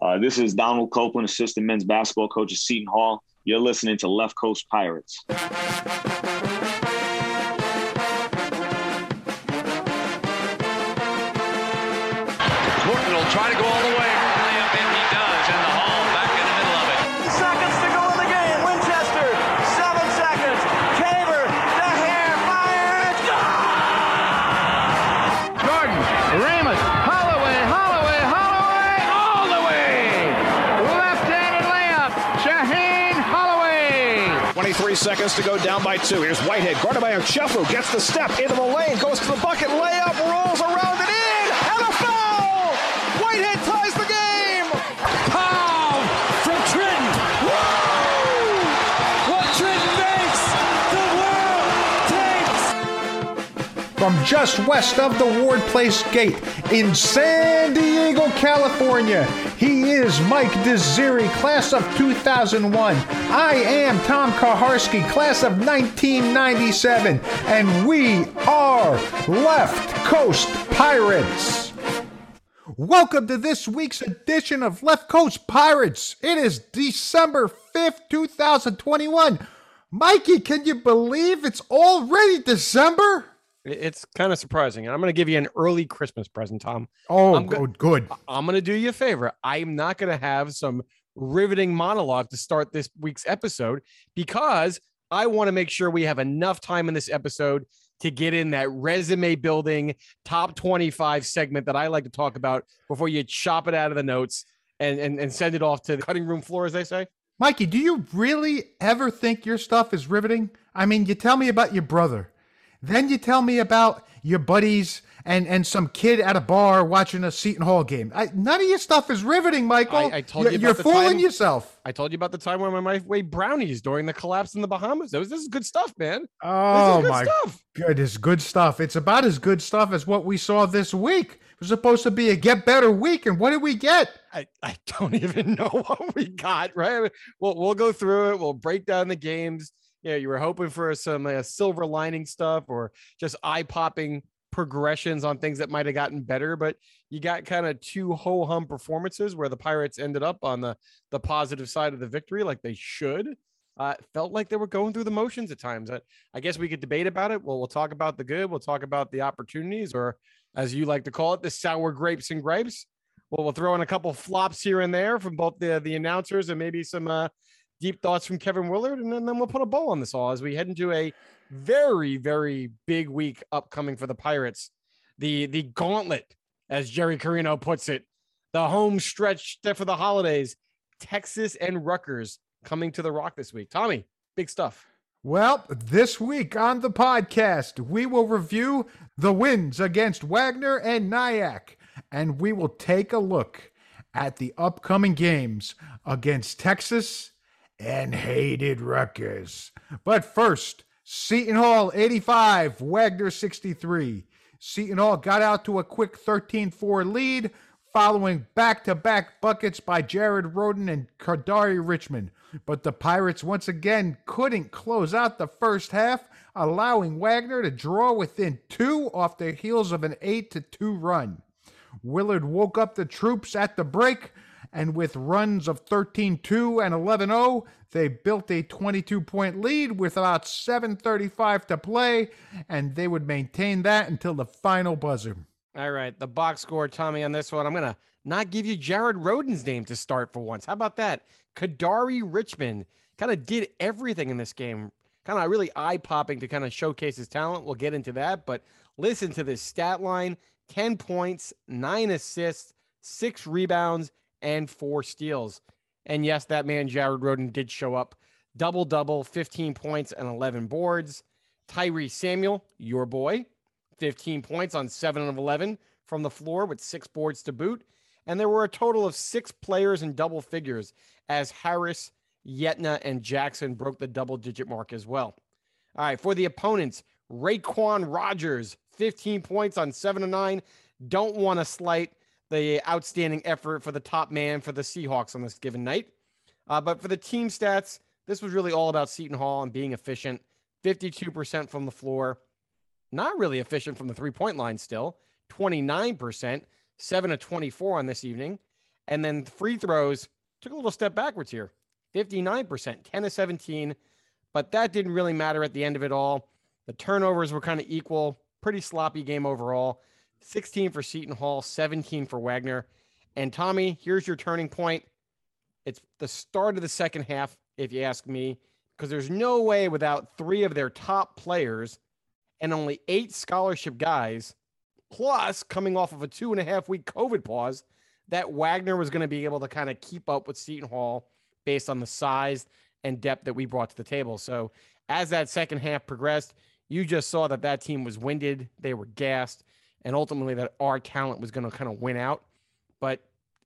Uh, this is Donald Copeland, assistant men's basketball coach at Seton Hall. You're listening to Left Coast Pirates. Seconds to go down by two. Here's Whitehead, guarded by Ochefu, gets the step into the lane, goes to the bucket, layup, rolls around and in, and a foul! Whitehead ties the game! Pow from Trenton. Woo! What Trenton makes, the world takes. From just west of the Ward Place Gate in San Diego, California, he is Mike Desiri, class of 2001. I am Tom Kaharski, class of 1997, and we are Left Coast Pirates. Welcome to this week's edition of Left Coast Pirates. It is December 5th, 2021. Mikey, can you believe it's already December? It's kind of surprising. And I'm going to give you an early Christmas present, Tom. Oh, I'm go- good. I'm going to do you a favor. I'm not going to have some riveting monologue to start this week's episode because I want to make sure we have enough time in this episode to get in that resume building top 25 segment that I like to talk about before you chop it out of the notes and, and, and send it off to the cutting room floor, as they say. Mikey, do you really ever think your stuff is riveting? I mean, you tell me about your brother. Then you tell me about your buddies and, and some kid at a bar watching a Seton Hall game. I, none of your stuff is riveting, Michael. I- I told you're, you about you're the fooling time- yourself. I told you about the time when my wife weighed brownies during the collapse in the Bahamas. That was, this is good stuff, man. Oh this is oh, good my stuff. goodness, good stuff. It's about as good stuff as what we saw this week. It was supposed to be a get better week, and what did we get? I, I don't even know what we got, right? We'll, we'll go through it. We'll break down the games. Yeah, you were hoping for some uh, silver lining stuff or just eye popping progressions on things that might have gotten better, but you got kind of two ho hum performances where the Pirates ended up on the, the positive side of the victory, like they should. Uh, felt like they were going through the motions at times. I, I guess we could debate about it. Well, we'll talk about the good. We'll talk about the opportunities, or as you like to call it, the sour grapes and gripes. Well, we'll throw in a couple flops here and there from both the the announcers and maybe some uh, deep thoughts from Kevin Willard, and then, then we'll put a bow on this all as we head into a very very big week upcoming for the Pirates. The the gauntlet, as Jerry Carino puts it, the home stretch for the holidays. Texas and Rutgers coming to the Rock this week. Tommy, big stuff. Well, this week on the podcast, we will review the wins against Wagner and Nyack, and we will take a look at the upcoming games against Texas and hated Rutgers. But first, Seton Hall 85, Wagner 63. Seton Hall got out to a quick 13 4 lead following back to back buckets by Jared Rhoden and Kadary Richmond. But the Pirates once again couldn't close out the first half, allowing Wagner to draw within two off the heels of an 8 to 2 run. Willard woke up the troops at the break, and with runs of 13 2 and 11 0, they built a 22 point lead with about 7.35 to play, and they would maintain that until the final buzzer. All right, the box score, Tommy, on this one. I'm gonna not give you Jared Rhoden's name to start for once. How about that? Kadary Richmond kind of did everything in this game. Kind of really eye popping to kind of showcase his talent. We'll get into that, but listen to this stat line 10 points, nine assists, six rebounds, and four steals. And yes, that man, Jared Rhoden, did show up double double, 15 points and 11 boards. Tyrese Samuel, your boy, 15 points on 7 of 11 from the floor with six boards to boot. And there were a total of six players in double figures as Harris, Yetna, and Jackson broke the double digit mark as well. All right, for the opponents, Raquan Rogers, 15 points on 7 of 9. Don't want to slight the outstanding effort for the top man for the Seahawks on this given night. Uh, but for the team stats, this was really all about Seton Hall and being efficient. 52% from the floor, not really efficient from the three point line still, 29%, 7 of 24 on this evening. And then free throws took a little step backwards here 59%, 10 to 17. But that didn't really matter at the end of it all. The turnovers were kind of equal, pretty sloppy game overall. 16 for Seton Hall, 17 for Wagner. And Tommy, here's your turning point. It's the start of the second half, if you ask me, because there's no way without three of their top players and only eight scholarship guys, plus coming off of a two and a half week COVID pause, that Wagner was going to be able to kind of keep up with Seton Hall based on the size and depth that we brought to the table. So as that second half progressed, you just saw that that team was winded, they were gassed, and ultimately that our talent was going to kind of win out. But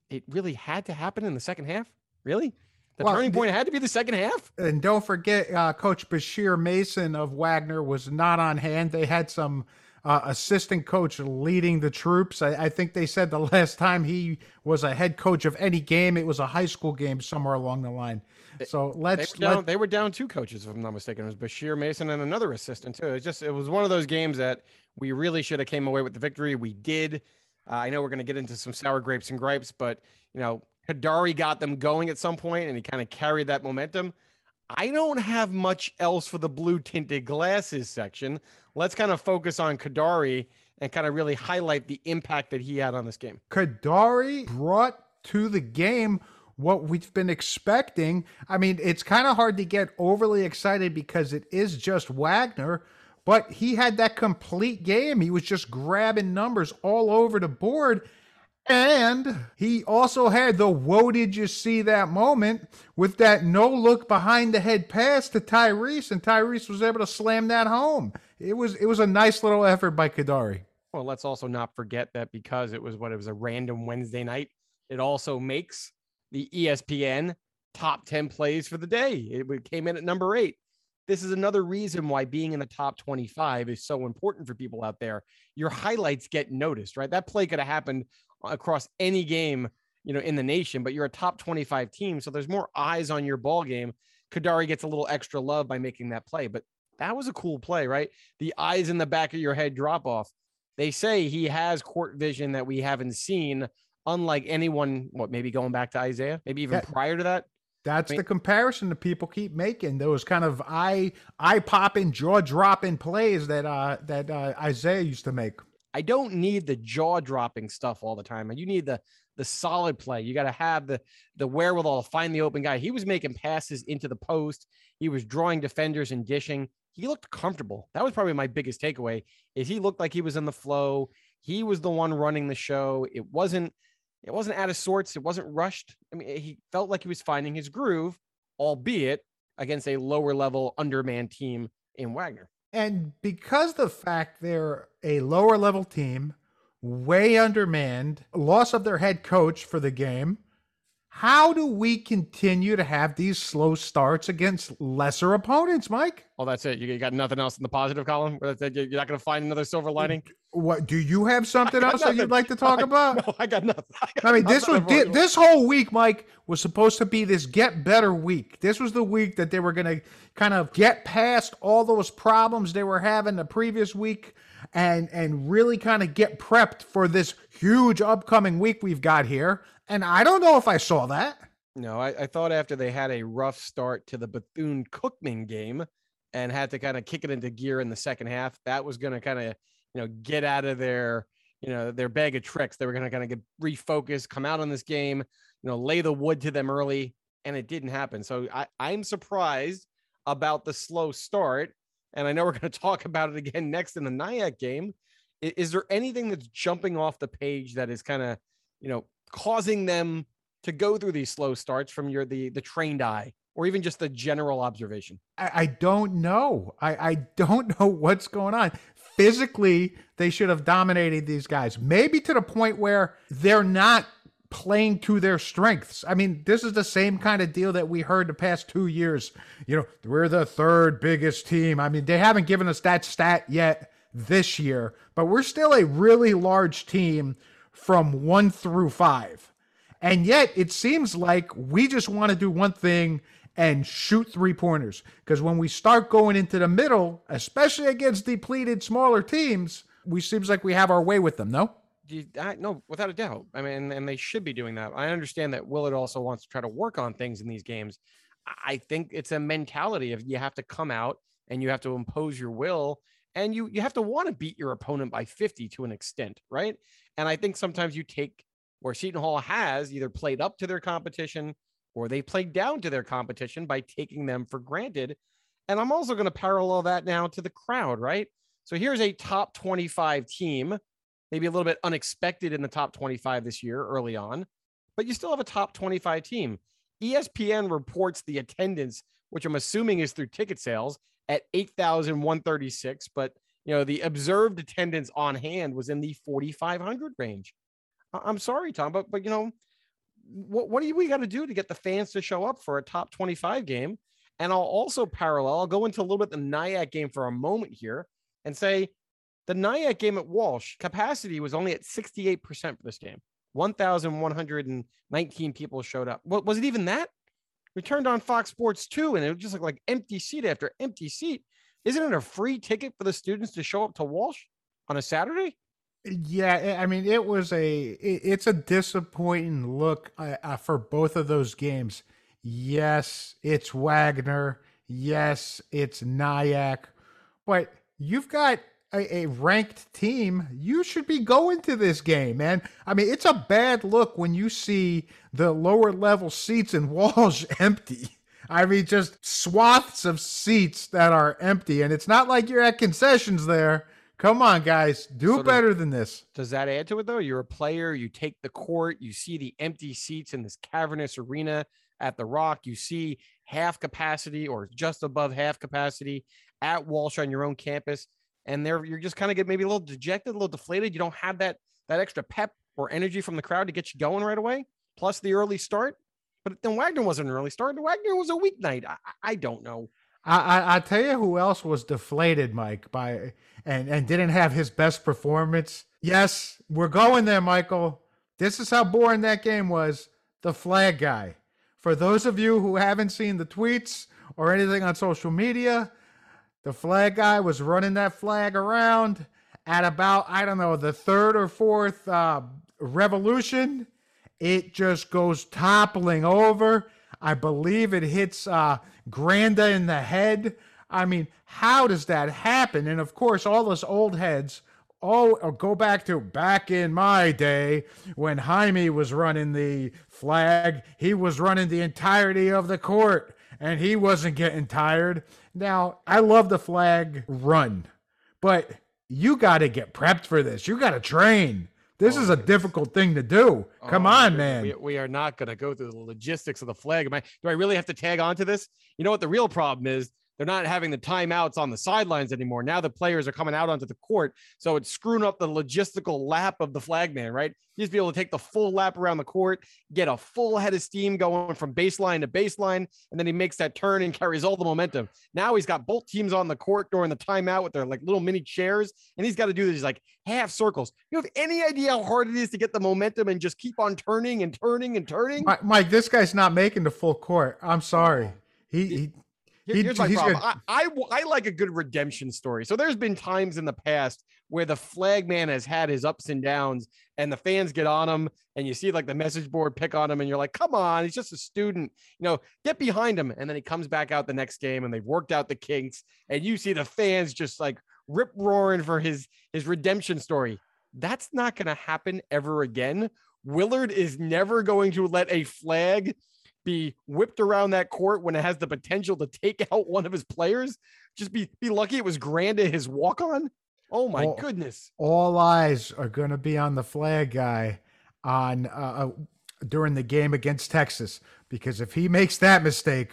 it really had to happen in the second half. Really? The Well, turning point had to be the second half. And don't forget, uh, Coach Bashir Mason of Wagner was not on hand. They had some uh, assistant coach leading the troops. I, I think they said the last time he was a head coach of any game, it was a high school game somewhere along the line. So They let's were, down, let, they were down two coaches, if I'm not mistaken. It was Bashir Mason and another assistant too. It was just it was one of those games that we really should have came away with the victory. We did. Uh, I know we're going to get into some sour grapes and gripes, but you know, Kadary got them going at some point, and he kind of carried that momentum. I don't have much else for the blue tinted glasses section. Let's kind of focus on Kadary and kind of really highlight the impact that he had on this game. Kadary brought to the game what we've been expecting. I mean, it's kind of hard to get overly excited because it is just Wagner, but he had that complete game. He was just grabbing numbers all over the board. And he also had the whoa did you see that moment with that no look behind the head pass to Tyrese, and Tyrese was able to slam that home. It was it was a nice little effort by Kadary. Well, let's also not forget that because it was what it was a random Wednesday night, it also makes the ESPN top 10 plays for the day. It came in at number eight. This is another reason why being in the top 25 is so important for people out there. Your highlights get noticed, right? That play could have happened across any game, you know, in the nation, but you're a top 25 team. So there's more eyes on your ball game. Kadary gets a little extra love by making that play, but that was a cool play, right? The eyes in the back of your head drop off they say he has court vision that we haven't seen, unlike anyone. What maybe going back to Isaiah, maybe even Yeah. prior to that. That's mean- the comparison that people keep making. Those kind of eye eye popping, jaw dropping plays that uh that uh, Isaiah used to make. I don't need the jaw dropping stuff all the time. You need the the solid play. You got to have the the wherewithal to find the open guy. He was making passes into the post. He was drawing defenders and dishing. He looked comfortable. That was probably my biggest takeaway. Is he looked like he was in the flow. He was the one running the show. It wasn't it wasn't out of sorts. It wasn't rushed. I mean, he felt like he was finding his groove, albeit against a lower level underman team in Wagner. And because the fact they're a lower level team, way undermanned, loss of their head coach for the game, how do we continue to have these slow starts against lesser opponents, Mike? Oh, that's it. You got nothing else in the positive column. You're not going to find another silver lining. What do you have something got else that you'd like to talk about? No, I got nothing. I mean, this was di- this whole week, Mike, was supposed to be this get better week. This was the week that they were going to kind of get past all those problems they were having the previous week, and and really kind of get prepped for this huge upcoming week we've got here. And I don't know if I saw that. No, I, I thought after they had a rough start to the Bethune Cookman game and had to kind of kick it into gear in the second half, that was going to kind of, you know, get out of their, you know, their bag of tricks. They were going to kind of get refocused, come out on this game, you know, lay the wood to them early, and it didn't happen. So I, I'm surprised about the slow start. And I know we're going to talk about it again next in the Nyack game. I- Is, there anything that's jumping off the page that is kind of, you know, causing them to go through these slow starts from your the the trained eye or even just the general observation? I, I don't know. I, I don't know what's going on. Physically, they should have dominated these guys. Maybe to the point where they're not playing to their strengths. I mean, this is the same kind of deal that we heard the past two years. You know, we're the third biggest team. I mean, they haven't given us that stat yet this year, but we're still a really large team from one through five. And yet it seems like we just want to do one thing and shoot three pointers. Because when we start going into the middle, especially against depleted smaller teams, we seems like we have our way with them, no? You, I, no, without a doubt. I mean, and they should be doing that. I understand that Willard also wants to try to work on things in these games. I- I think it's a mentality of you have to come out and you have to impose your will and you you have to want to beat your opponent by 50 to an extent, right? And I think sometimes you take where Seton Hall has either played up to their competition or they played down to their competition by taking them for granted. And I'm also going to parallel that now to the crowd, right? So here's a top 25 team, maybe a little bit unexpected in the top 25 this year early on, but you still have a top 25 team. ESPN reports the attendance, which I'm assuming is through ticket sales, at 8,136, but you know the observed attendance on hand was in the 4,500 range. I'm sorry, Tom, but but you know what what do we got to do to get the fans to show up for a top 25 game? And I'll also parallel. I'll go into a little bit the Nyack game for a moment here and say the Nyack game at Walsh capacity was only at 68% for this game. 1,119 people showed up. What was it even that? We turned on Fox Sports 2 and it just like, like empty seat after empty seat. Isn't it a free ticket for the students to show up to Walsh on a Saturday? Yeah, I mean, it was a it- it's a disappointing look uh, uh, for both of those games. Yes, it's Wagner. Yes, it's Nyack. But you've got a, a ranked team. You should be going to this game, man. I mean, it's a bad look when you see the lower level seats in Walsh empty. I mean, just swaths of seats that are empty, and it's not like you're at concessions there. Come on, guys, do So does- better than this. Does that add to it though? You're a player, you take the court, you see the empty seats in this cavernous arena at the Rock, you see half capacity or just above half capacity at Walsh on your own campus, and there you're just kind of get maybe a little dejected, a little deflated. You don't have that that extra pep or energy from the crowd to get you going right away. Plus the early start. But then Wagner wasn't an early start. Wagner was a weeknight. I I don't know. I, I I tell you who else was deflated, Mike, by and and didn't have his best performance. Yes, we're going there, Michael. This is how boring that game was. The flag guy. For those of you who haven't seen the tweets or anything on social media, the flag guy was running that flag around at about I don't know the third or fourth uh, revolution. It just goes toppling over. I believe it hits uh, Granda in the head. I mean, how does that happen? And of course, all those old heads. Oh, uh, go back to back in my day when Jaime was running the flag. He was running the entirety of the court and he wasn't getting tired. Now, I love the flag run, but you got to get prepped for this. You got to train. This oh, is a difficult thing to do. Oh, Come Oh, on, we- man. We, we are not going to go through the logistics of the flag. Am I, do I really have to tag on to this? You know what the real problem is? They're not having the timeouts on the sidelines anymore. Now the players are coming out onto the court. So it's screwing up the logistical lap of the flagman, right? You just be able to take the full lap around the court, get a full head of steam going from baseline to baseline, and then he makes that turn and carries all the momentum. Now he's got both teams on the court during the timeout with their like little mini chairs, and he's got to do these like half circles. You have any idea how hard it is to get the momentum and just keep on turning and turning and turning? Mike, this guy's not making the full court. I'm sorry. Oh. He, he Here- He- Here's my he's problem. gonna- I, I I like a good redemption story. So there's been times in the past where the flag man has had his ups and downs, and the fans get on him, and you see like the message board pick on him, and you're like, come on, he's just a student, you know, get behind him. And then he comes back out the next game, and they've worked out the kinks, and you see the fans just like rip roaring for his his redemption story. That's not going to happen ever again. Willard is never going to let a flag be whipped around that court when it has the potential to take out one of his players. Just be be lucky it was Granda his walk on. Oh my Oh. goodness. all eyes are going to be on the flag guy on uh, uh, during the game against Texas because if he makes that mistake,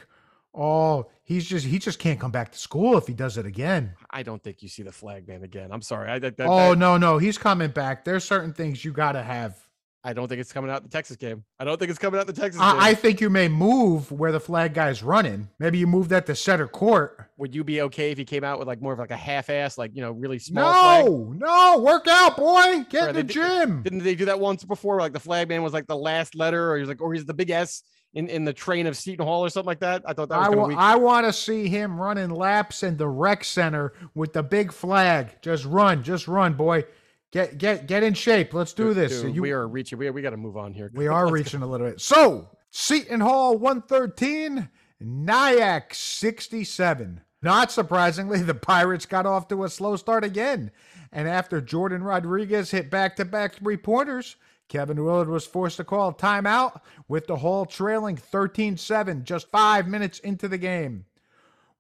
oh, he's just he just can't come back to school if he does it again. I don't think you see the flag man again. I'm sorry. I, that, that- Oh that- no, no, he's coming back. There's certain things you got to have. I don't think it's coming out the Texas game. I don't think it's coming out the Texas game. I, I think you may move where the flag guy's running. Maybe you move that to center court. Would you be okay if he came out with like more of like a half ass, like you know, really small flag? No, no, work out, boy. Get Or in the they gym. Didn't they do that once before? Like the flag man was like the last letter, or he's like, or he's the big S in, in the train of Seton Hall or something like that. I thought that was I, weak. I want to see him running laps in the rec center with the big flag. Just run, just run, boy. Get get get in shape. Let's do Dude, this. dude, You- we are reaching. We, we got to move on here. we are Let's go. reaching a little bit. So Seton Hall 113, Nyack 67. Not surprisingly, the Pirates got off to a slow start again. And after Jordan Rodriguez hit back to back three pointers, Kevin Willard was forced to call a timeout with the Hall trailing 13 7 just five minutes into the game.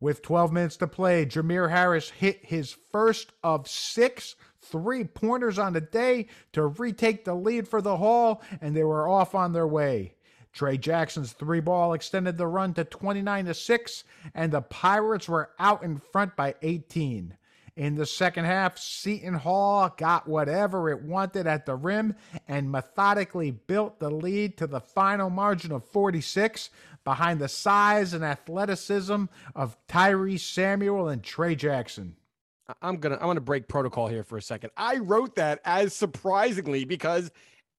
With 12 minutes to play, Jamir Harris hit his first of six three pointers on the day to retake the lead for the Hall, and they were off on their way. Tray Jackson's three ball extended the run to 29 to 6, and the Pirates were out in front by 18. In the second half, Seton Hall got whatever it wanted at the rim and methodically built the lead to the final margin of 46 behind the size and athleticism of Tyrese Samuel and Tray Jackson. I'm gonna I'm gonna break protocol here for a second. I wrote that as surprisingly because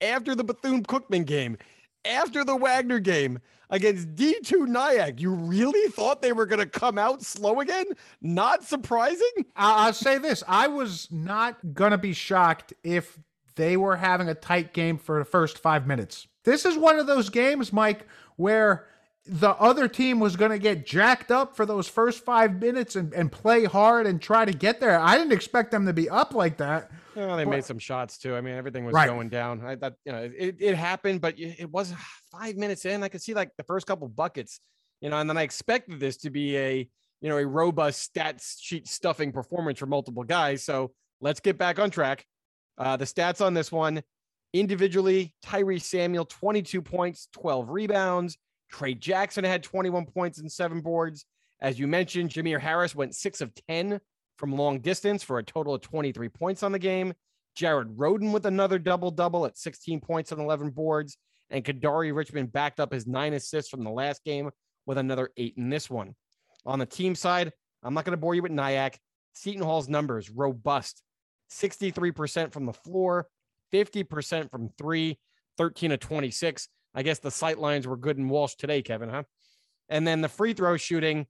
after the Bethune Cookman game, after the Wagner game against D2 Nyack, you really thought they were gonna come out slow again? Not surprising. I'll say this I was not to be shocked if they were having a tight game for the first five minutes. This is one of those games, Mike, where the other team was going to get jacked up for those first five minutes and, and play hard and try to get there. I didn't expect them to be up like that. Well, they But- made some shots too. I mean, everything was Right. going down. I thought, you know, it, it happened, but it was five minutes in. I could see like the first couple buckets, you know, and then I expected this to be a, you know, a robust stats sheet stuffing performance for multiple guys. So let's get back on track. Uh, the stats on this one individually Tyrese Samuel, 22 points, 12 rebounds. Tray Jackson had 21 points and seven boards. As you mentioned, Jamir Harris went six of 10 from long distance for a total of 23 points on the game. Jared Rhoden with another double double at 16 points and 11 boards. And Kadary Richmond backed up his nine assists from the last game with another eight in this one. On the team side, I'm not going to bore you with Nyack. Seton Hall's numbers robust 63% from the floor, 50% from three, 13 to 26. I guess the sight lines were good in Walsh today, Kevin, huh? And then the free throw shooting,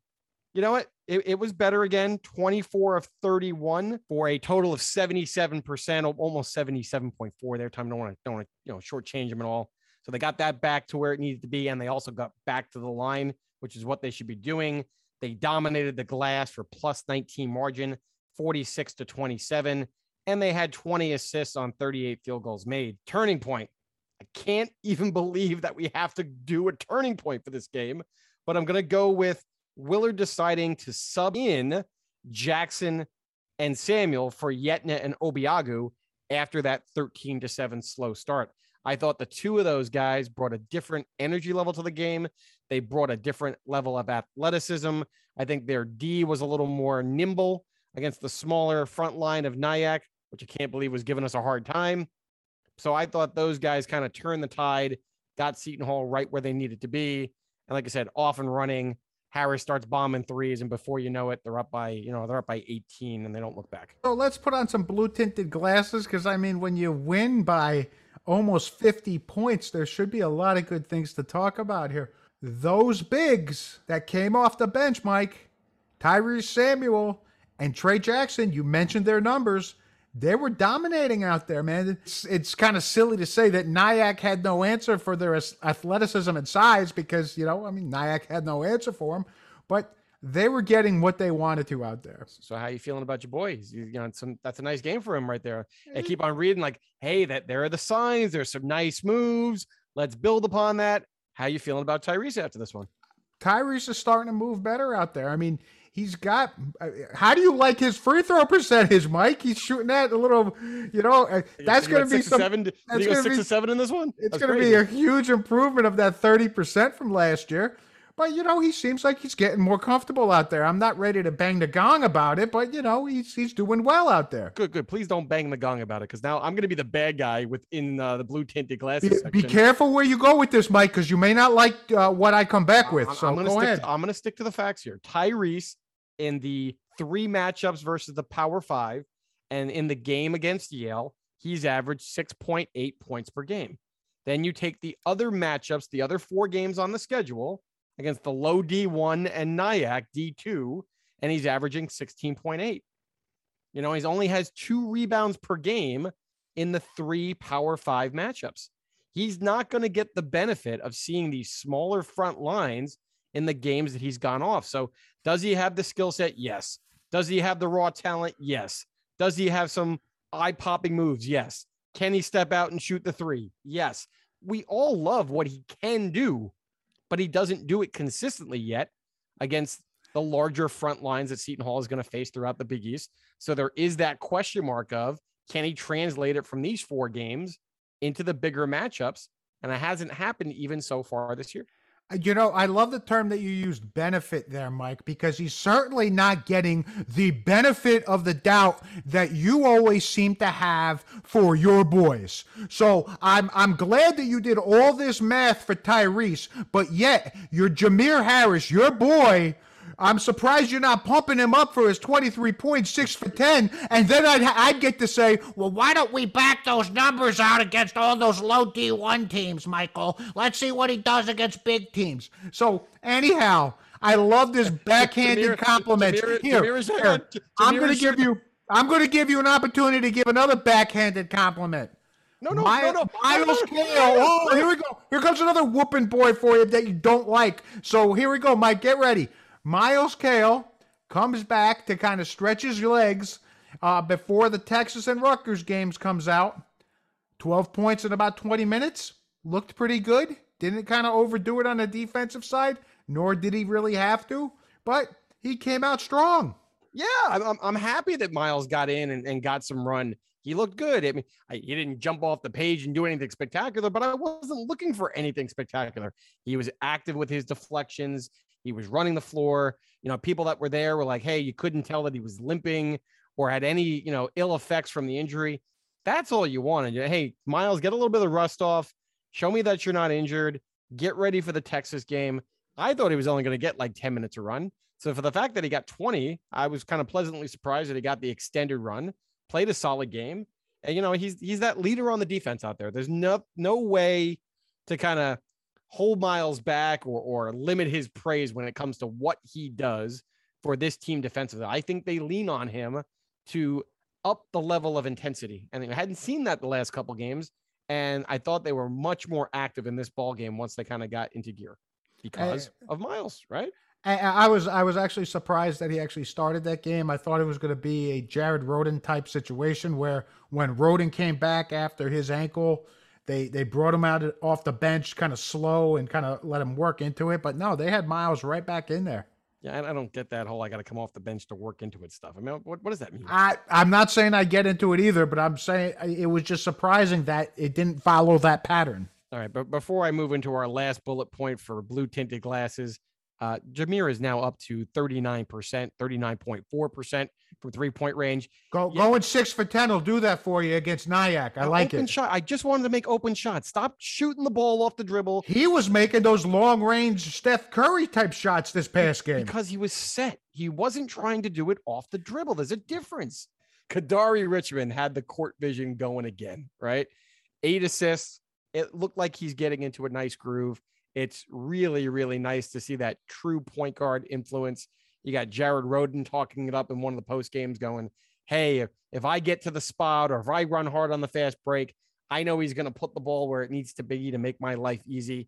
you know what? It, it was better again 24 of 31 for a total of 77%, al- almost 77.4 there. Time don't want to, don't want to, you know, shortchange them at all. So they got that back to where it needed to be. And they also got back to the line, which is what they should be doing. They dominated the glass for plus 19 margin, 46 to 27. And they had 20 assists on 38 field goals made. Turning point. I can't even believe that we have to do a turning point for this game, but I'm going to go with Willard deciding to sub in Jackson and Samuel for Yetna and Obiagu after that 13 to 7 slow start. I thought the two of those guys brought a different energy level to the game. They brought a different level of athleticism. I think their D was a little more nimble against the smaller front line of Nyack, which I can't believe was giving us a hard time. So I thought those guys kind of turned the tide, got Seton Hall right where they needed to be. And like I said, off and running. Harris starts bombing threes, and before you know it, they're up by, you know, they're up by 18 and they don't look back. So let's put on some blue tinted glasses because I mean, when you win by almost 50 points, there should be a lot of good things to talk about here. Those bigs that came off the bench, Mike, Tyrese Samuel and Tray Jackson, you mentioned their numbers. They were dominating out there, man. It's, it's kind of silly to say that Nyack had no answer for their athleticism and size because, you know, I mean, Nyack had no answer for them, but they were getting what they wanted to out there. So how you feeling about your boys? You, you know, some that's a nice game for him right there. They mm-hmm. keep on reading like, hey, that there are the signs. There's some nice moves. Let's build upon that. How you feeling about Tyrese after this one? Tyrese is starting to move better out there. I mean, he's got. uh, How do you like his free throw percentage, Mike? He's shooting that a little. You know, uh, that's Did he go going to be to some. seven. That's he go gonna six be- to seven in this one? It's going to be a huge improvement of that thirty percent from last year. But you know, he seems like he's getting more comfortable out there. I'm not ready to bang the gong about it, but you know, he's he's doing well out there. good, good. Please don't bang the gong about it because now I'm going to be the bad guy within uh, the blue tinted glasses Be, section. be careful where you go with this, Mike, because you may not like uh, what I come back with. I'm, so I'm gonna go ahead. To, I'm going to stick to the facts here. Tyrese in the three matchups versus the Power Five, and in the game against Yale, he's averaged 6.8 points per game. Then you take the other matchups, the other four games on the schedule against the low D1 and Nyack D2, and he's averaging 16.8. You know, he's only has two rebounds per game in the three Power Five matchups. He's not going to get the benefit of seeing these smaller front lines in the games that he's gone off. So, does he have the skill set? Yes. Does he have the raw talent? Yes. Does he have some eye popping moves? Yes. Can he step out and shoot the three? Yes. We all love what he can do, but he doesn't do it consistently yet against the larger front lines that Seton Hall is going to face throughout the Big East. So there is that question mark of can he translate it from these four games into the bigger matchups? And it hasn't happened even so far this year. You know, I love the term that you used, benefit there, Mike, because he's certainly not getting the benefit of the doubt that you always seem to have for your boys. So I'm I'm glad that you did all this math for Tyrese, but yet your Jamir Harris, your boy, I'm surprised you're not pumping him up for his 23 points, six for 10. And then I'd, I'd get to say, well, why don't we back those numbers out against all those low D1 teams, Michael? Let's see what he does against big teams. So, anyhow, I love this backhanded Jamir- compliment. Jamir- here, Jamir's- here, I'm going to give you. I'm going to give you an opportunity to give another backhanded compliment. No, no, My- no, no. Myles no, no, Cale. no. Oh, here we go. Here comes another whooping boy for you that you don't like. So here we go, Mike. Get ready. Myles Cale comes back to kind of stretch his legs uh, before the Texas and Rutgers games comes out. 12 points in about 20 minutes. Looked pretty good. Didn't kind of overdo it on the defensive side, nor did he really have to. But he came out strong. Yeah, I'm, I'm- happy that Myles got in and, and got some run. He looked good. I mean, I, he didn't jump off the page and do anything spectacular, but I wasn't looking for anything spectacular. He was active with his deflections. He was running the floor. You know, people that were there were like, "Hey, you couldn't tell that he was limping or had any, you know, ill effects from the injury." That's all you wanted. Hey, Myles, get a little bit of rust off. Show me that you're not injured. Get ready for the Texas game. I thought he was only going to get like 10 minutes to run. So for the fact that he got 20, I was kind of pleasantly surprised that he got the extended run, played a solid game. And you know, he's he's that leader on the defense out there. There's no no way to kind of hold Myles back or or limit his praise when it comes to what he does for this team defensively. I think they lean on him to up the level of intensity. And I hadn't seen that the last couple games. And I thought they were much more active in this ball game once they kind of got into gear because eh, of Myles, right? I, I was I was actually surprised that he actually started that game. I thought it was going to be a Jared Rhoden type situation where when Rhoden came back after his ankle, they they brought him out off the bench kind of slow and kind of let him work into it. But no, they had Myles right back in there. Yeah, I- I don't get that whole I got to come off the bench to work into it stuff. I mean, what, what does that mean? I I'm not saying I get into it either, but I'm saying it was just surprising that it didn't follow that pattern. All right, but before I move into our last bullet point for blue tinted glasses, uh, Jamir is now up to 39%, 39.4% from three point range. Go Yeah. going six for ten will do that for you against Nyack. I Uh, like open it. Shot. I just wanted to make open shots. Stop shooting the ball off the dribble He was making those long range Steph Curry type shots this past game. because he was set. He wasn't trying to do it off the dribble. There's a difference. Kadary Richmond had the court vision going again, right? Eight assists. It looked like he's getting into a nice groove. It's really, really nice to see that true point guard influence. You got Jared Rhoden talking it up in one of the post games, going, Hey, if, if I get to the spot or if I run hard on the fast break, I know he's going to put the ball where it needs to be to make my life easy.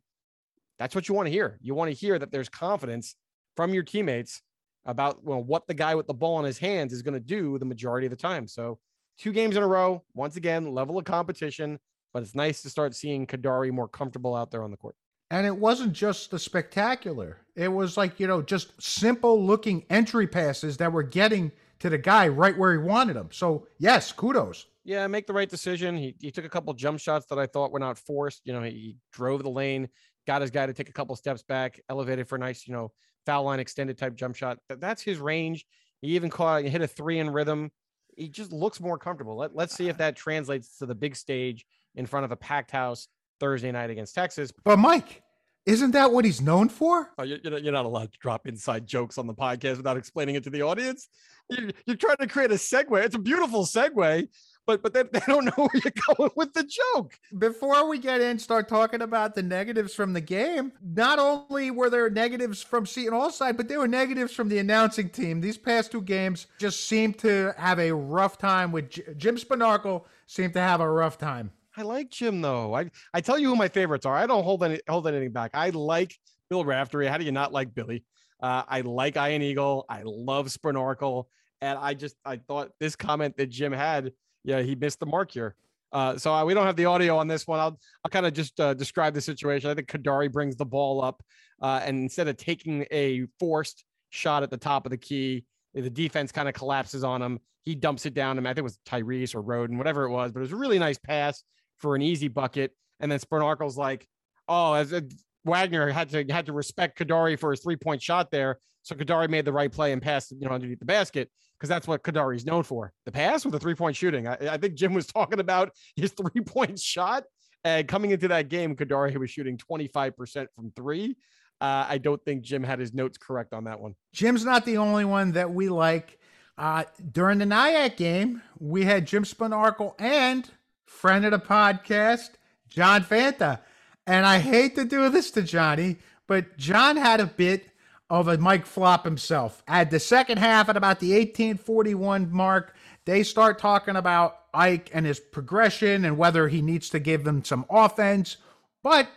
That's what you want to hear. You want to hear that there's confidence from your teammates about well, what the guy with the ball in his hands is going to do the majority of the time. So, two games in a row, once again, level of competition, but it's nice to start seeing Kadary more comfortable out there on the court. And it wasn't just the spectacular. It was like, you know, just simple looking entry passes that were getting to the guy right where he wanted him. So, yes, kudos. Yeah, make the right decision. He, he took a couple jump shots that I thought were not forced. You know, he, he drove the lane, got his guy to take a couple steps back, elevated for a nice, you know, foul line extended type jump shot. Th- That's his range. He even caught hit a three in rhythm. He just looks more comfortable. Let, let's see if ah. that translates to the big stage in front of a packed house Thursday night against Texas. But, Mike, isn't that what he's known for? Oh, you're, you're not- allowed to drop inside jokes on the podcast without explaining it to the audience. You're, you're trying to create a segue. It's a beautiful segue, but but they, they don't know where you're going with the joke. Before we get in, start talking about the negatives from the game. Not only were there negatives from Seton Hall side, but there were negatives from the announcing team. These past two games just seemed to have a rough time with J- Jim Spanarkel Seemed to have a rough time. I like Jim though. I I tell you who my favorites are. I don't hold any hold anything back. I like Bill Raftery. How do you not like Billy? Uh, I like Ian Eagle. I love Spanarkel. And I just I thought this comment that Jim had, yeah, he missed the mark here. Uh, so I, we don't have the audio on this one. I'll I'll kind of just uh, describe the situation. I think Kadary brings the ball up, uh, and instead of taking a forced shot at the top of the key, the defense kind of collapses on him. He dumps it down. him. I think it was Tyrese or Rhoden, whatever it was, but it was a really nice pass for an easy bucket. And then Spanarkel's like, "Oh, as a, Wagner had to had to respect Kadary for his three point shot there. So Kadary made the right play and passed, you know, underneath the basket because that's what Kadary's known for. The pass with the three point shooting. I, I, think Jim was talking about his three point shot. And coming into that game, Kadary was shooting 25% from three. Uh, I don't think Jim had his notes correct on that one. Jim's not the only one that we like. Uh, during the Nyack game, we had Jim Spanarkel and friend of the podcast, John Fanta. And I hate to do this to Johnny, but John had a bit of a Mike Flop himself. At the second half, at about the 1841 mark, they start talking about Ike and his progression and whether he needs to give them some offense. But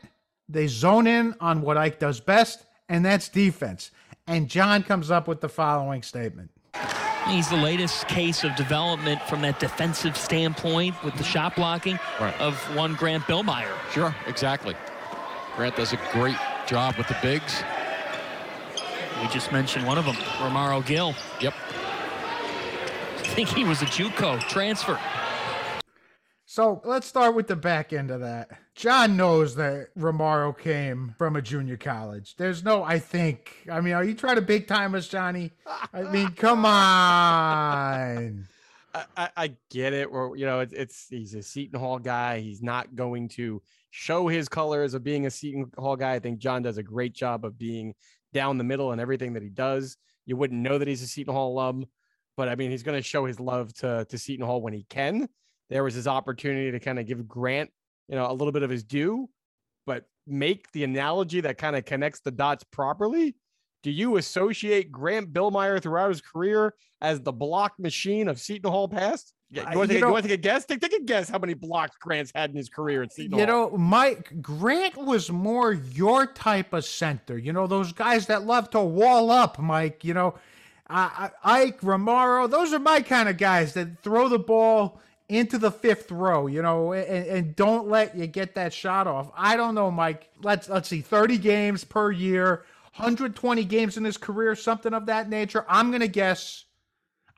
they zone in on what Ike does best, and that's defense. And John comes up with the following statement. He's the latest case of development from that defensive standpoint with the shot blocking Right. of one Grant Billmeier. Sure, exactly. Grant does a great job with the bigs. We just mentioned one of them, Romaro Gill. Yep. I think he was a JUCO transfer. So let's start with the back end of that. John knows that Romaro came from a junior college. There's no, I think. I mean, are you trying to big time us, Johnny? I mean, come on. I, I, get it. Or you know, it's, it's he's a Seton Hall guy. He's not going to show his colors of being a Seton Hall guy. I think John does a great job of being down the middle in everything that he does. You wouldn't know that he's a Seton Hall alum, but I mean, he's going to show his love to to Seton Hall when he can. There was his opportunity to kind of give Grant, you know, a little bit of his due, but make the analogy that kind of connects the dots properly. Do you associate Grant Billmeier throughout his career as the block machine of Seton Hall past? Yeah, I- You want to you take, you know- want to take a guess? Take, take a guess how many blocks Grant's had in his career at Seton You Hall. know, Mike Grant was more your type of center. You know, those guys that love to wall up, Mike. You know, I, I, Ike, Romaro, those are my kind of guys that throw the ball into the fifth row, you know, and, and don't let you get that shot off. I don't know, Mike. Let's let's see, 30 games per year, 120 games in his career, something of that nature. I'm gonna guess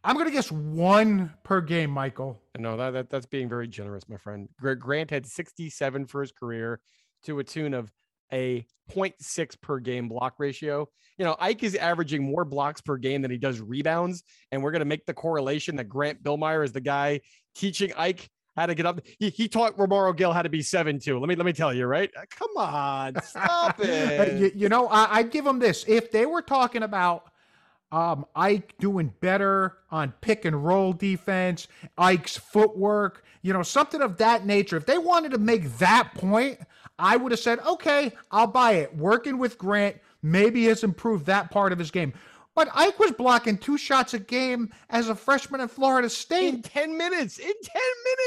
I'm gonna guess one per game, Michael. No, that, that that's being very generous, my friend. Grant had 67 for his career to a tune of a 0.6 per game block ratio. You know, Ike is averaging more blocks per game than he does rebounds. And we're going to make the correlation that Grant Billmeier is the guy teaching Ike how to get up. He, he taught Romaro Gill how to be 7-2. Let me let me tell you, right? Uh, Come on, stop it. you, you know, I, I'd give them this. If they were talking about um, Ike doing better on pick and roll defense, Ike's footwork, you know, something of that nature, if they wanted to make that point, I would have said, okay, I'll buy it. Working with Grant maybe has improved that part of his game. But Ike was blocking two shots a game as a freshman at Florida State. in 10 minutes, in 10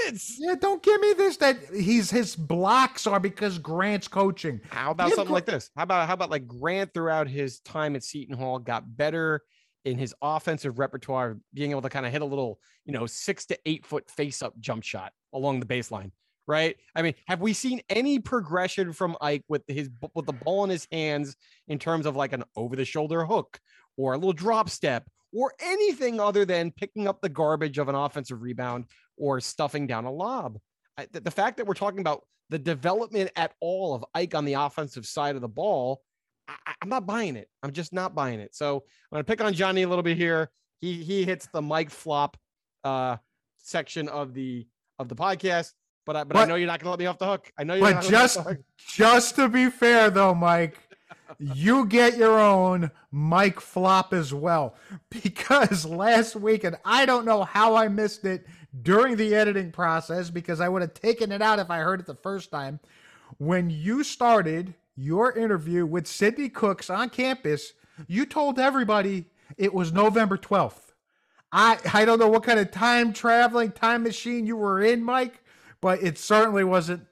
minutes. Yeah, don't give me this that he's his blocks are because Grant's coaching. How about Give something like this? How about how about like Grant throughout his time at Seton Hall got better in his offensive repertoire, being able to kind of hit a little, you know, six to eight foot face up jump shot along the baseline, right? I mean, have we seen any progression from Ike with his with the ball in his hands in terms of like an over the shoulder hook or a little drop step or anything other than picking up the garbage of an offensive rebound or stuffing down a lob? I, the, the fact that we're talking about the development at all of Ike on the offensive side of the ball, I, I'm not buying it. I'm just not buying it. So I'm gonna pick on Johnny a little bit here. He he hits the Mike flop uh section of the of the podcast, but I but, I know you're not gonna let me off the hook. I know you're But not gonna let me off just the hook. just to be fair though, Mike, you get your own Mike flop as well. Because last week, and I don't know how I missed it during the editing process because I would have taken it out if I heard it the first time. When you started your interview with Sidney Cooks on campus, you told everybody it was November 12th. I I don't know what kind of time traveling time machine you were in, Mike, but it certainly wasn't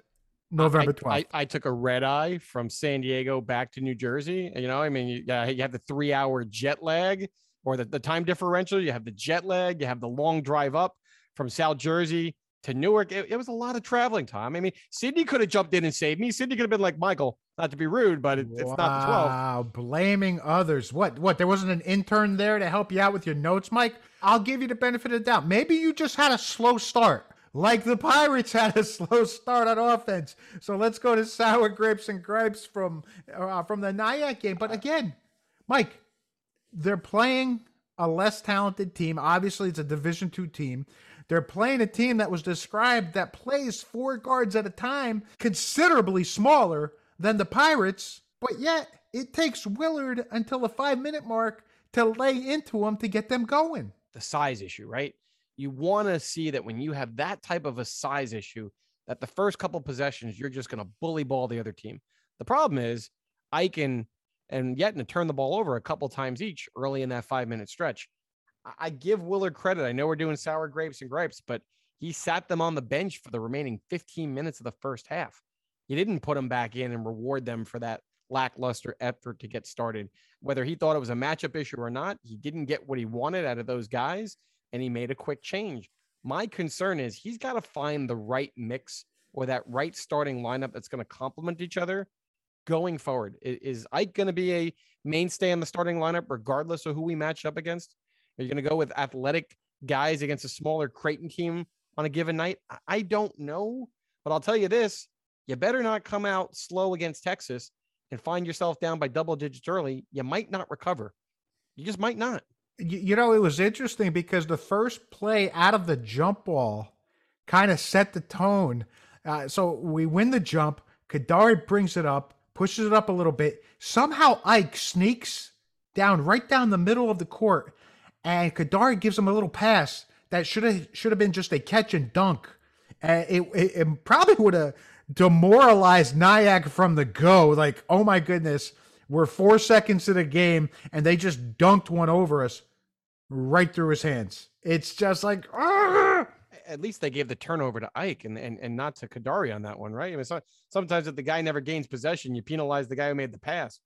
November I, 12th. I, I took a red eye from San Diego back to New Jersey. You know, I mean, you, uh, you have the three hour jet lag or the, the time differential. You have the jet lag. You have the long drive up from South Jersey to Newark. It, it was a lot of traveling time. I mean, Sydney could have jumped in and saved me. Sydney could have been like, Michael, not to be rude, but it, it's not the 12. Wow, blaming others. What? What? There wasn't an intern there to help you out with your notes, Mike? I'll give you the benefit of the doubt. Maybe you just had a slow start, like the Pirates had a slow start on offense. So let's go to sour grapes and gripes from uh, from the Nyack game. But again, Mike, they're playing a less talented team. Obviously, it's a Division two team. They're playing a team that was described that plays four guards at a time, considerably smaller than the Pirates, but yet it takes Willard until the five minute mark to lay into them to get them going. The size issue, right? You want to see that when you have that type of a size issue, that the first couple possessions, you're just going to bully ball the other team. The problem is Eichen and Yetna to turn the ball over a couple times each early in that five minute stretch. I give Willard credit. I know we're doing sour grapes and gripes, but he sat them on the bench for the remaining 15 minutes of the first half. He didn't put them back in and reward them for that lackluster effort to get started. Whether he thought it was a matchup issue or not, he didn't get what he wanted out of those guys and he made a quick change. My concern is he's got to find the right mix or that right starting lineup that's going to complement each other going forward. Is Ike going to be a mainstay in the starting lineup regardless of who we match up against? Are you going to go with athletic guys against a smaller Creighton team on a given night? I- don't know, but I'll tell you this you better not come out slow against Texas and find yourself down by double digits early. You might not recover. You just might not. You, know, it was interesting because the first play out of the jump ball kind of set the tone. Uh, so we win the jump. Kadary brings it up, pushes it up a little bit. Somehow Ike sneaks down right down the middle of the court, and Kadary gives him a little pass that should have should have been just a catch and dunk. And it, it, it probably would have demoralized Nyack from the go. Like, oh my goodness, we're four seconds to the game, and they just dunked one over us right through his hands. It's just like, "Ah!" At least they gave the turnover to Ike and, and, and not to Kadary on that one, right? I mean, so, sometimes if the guy never gains possession, you penalize the guy who made the pass.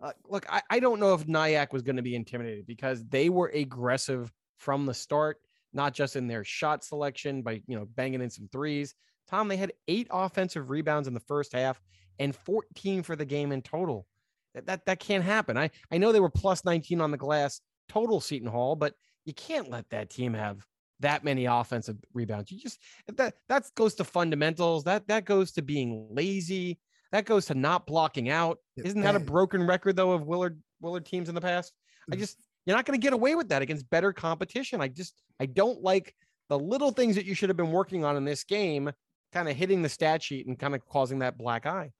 Uh, look, I, I don't know if Nyack was going to be intimidated because they were aggressive from the start, not just in their shot selection by you know banging in some threes. Tom, they had eight offensive rebounds in the first half and 14 for the game in total. That that, that can't happen. I, I know they were plus 19 on the glass total Seton Hall, but you can't let that team have that many offensive rebounds. You just that that goes to fundamentals. That that goes to being lazy. That goes to not blocking out. Isn't that a eh. broken record though of Willard Willard teams in the past? I mm. just you're not going to get away with that against better competition. I just I don't like the little things that you should have been working on in this game, kind of hitting the stat sheet and kind of causing that black eye.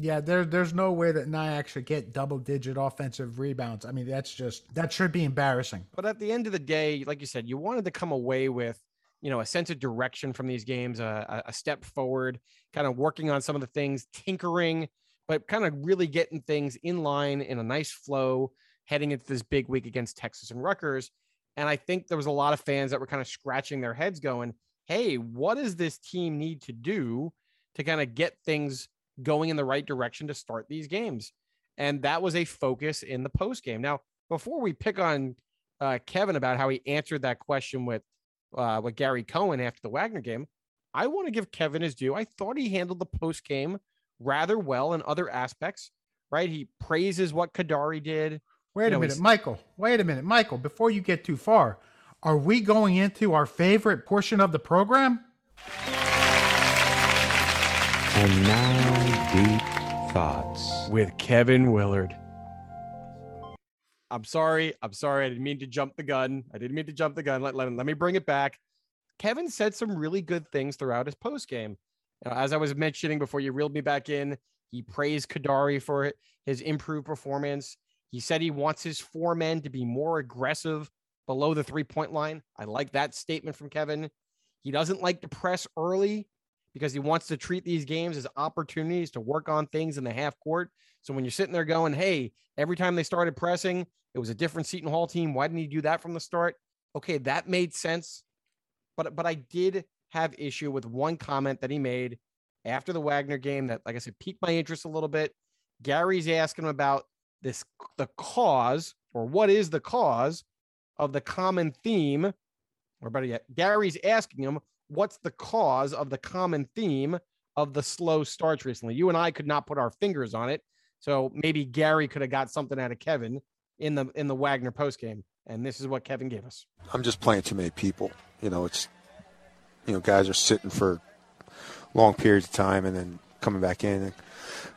Yeah, there, there's no way that Nyack should get double digit offensive rebounds. I mean, that's just, that should be embarrassing. But at the end of the day, like you said, you wanted to come away with, you know, a sense of direction from these games, a, a a step forward, kind of working on some of the things, tinkering, but kind of really getting things in line in a nice flow heading into this big week against Texas and Rutgers. And I think there was a lot of fans that were kind of scratching their heads going, hey, what does this team need to do to kind of get things going in the right direction to start these games? And that was a focus in the post game. Now, before we pick on uh, Kevin about how he answered that question with uh, with Gary Cohen after the Wagner game, I want to give Kevin his due. I thought he handled the post game rather well in other aspects. Right, he praises what Kadary did. Wait You a minute, Michael. Wait a minute, Michael. Before you get too far, are we going into our favorite portion of the program? And now, deep thoughts. with Kevin Willard. I'm sorry. I'm sorry. I didn't mean to jump the gun. I didn't mean to jump the gun. Let, let, let me bring it back. Kevin said some really good things throughout his post game. as I was mentioning before you reeled me back in, he praised Kadary for his improved performance. He said he wants his four men to be more aggressive below the three point line. I like that statement from Kevin. He doesn't like to press early because he wants to treat these games as opportunities to work on things in the half court. So when you're sitting there going, hey, every time they started pressing, it was a different Seton Hall team. Why didn't he do that from the start? Okay, that made sense. But but I did have issue with one comment that he made after the Wagner game that, like I said, piqued my interest a little bit. Gary's asking him about this the cause or what is the cause of the common theme, or better yet, Gary's asking him what's the cause of the common theme of the slow starts recently. You and I could not put our fingers on it, so maybe Gary could have got something out of Kevin in the in the Wagner post game, and this is what Kevin gave us. I'm just playing too many people. You know, it's you know guys are sitting for long periods of time and then coming back in and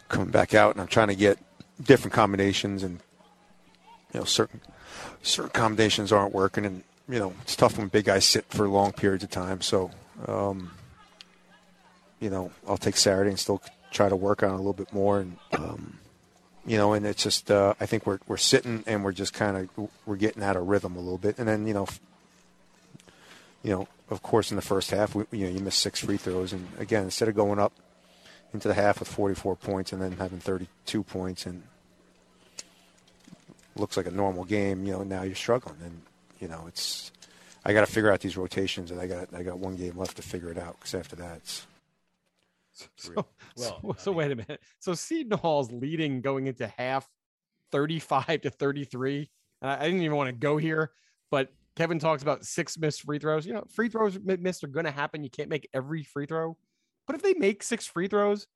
coming back out, and I'm trying to get different combinations and you know certain certain combinations aren't working, and you know it's tough when big guys sit for long periods of time. So, um, you know, I'll take Saturday and still try to work on it a little bit more, and um, you know, and it's just uh, I think we're we're sitting and we're just kind of we're getting out of rhythm a little bit, and then you know, you know, of course, in the first half, we, you know, you miss six free throws, and again, instead of going up into the half with 44 points and then having 32 points and looks like a normal game, you know, now you're struggling, and you know, it's I got to figure out these rotations, and I got I got one game left to figure it out because after that, it's So, so, so wait a minute. So Seton Hall's leading going into half 35 to 33. And I, I didn't even want to go here, but Kevin talks about six missed free throws. You know, free throws missed are going to happen. You can't make every free throw. But if they make six free throws,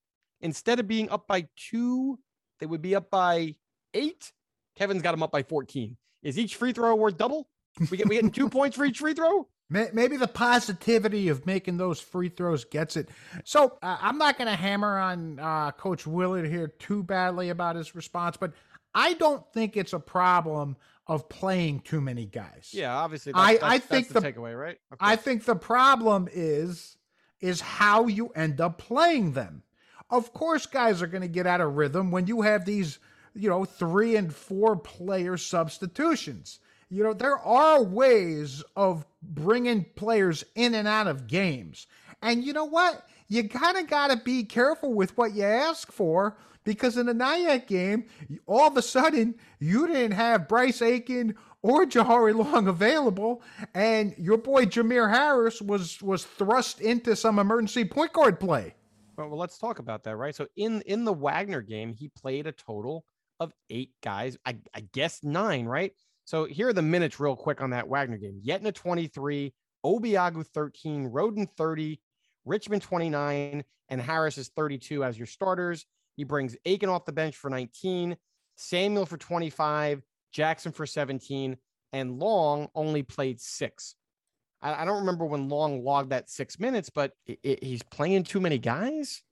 instead of being up by two, they would be up by eight. Kevin's got them up by 14. Is each free throw worth double? We get we getting two points for each free throw? Maybe the positivity of making those free throws gets it. So uh, I'm not going to hammer on uh, Coach Willard here too badly about his response, but I don't think it's a problem of playing too many guys. Yeah, obviously. I- That's, I think that's the- the takeaway, right? I think the problem is is how you end up playing them. Of course, guys are going to get out of rhythm when you have these, you know, three and four player substitutions. You know, there are ways of bringing players in and out of games. And you know what? You kind of got to be careful with what you ask for because in the Nyack game, all of a sudden, you didn't have Bryce Aiken or Jahari Long available, and your boy Jamir Harris was was thrust into some emergency point guard play. Well, well, let's talk about that, right? So in in the Wagner game, he played a total of eight guys. I, I guess nine, right? So here are the minutes real quick on that Wagner game. Yetna 23, Obiagu 13, Rhoden 30, Richmond 29, and Harris is 32 as your starters. He brings Aiken off the bench for 19, Samuel for 25, Jackson for 17, and Long only played six. I, I don't remember when Long logged that six minutes, but i i- he's playing too many guys.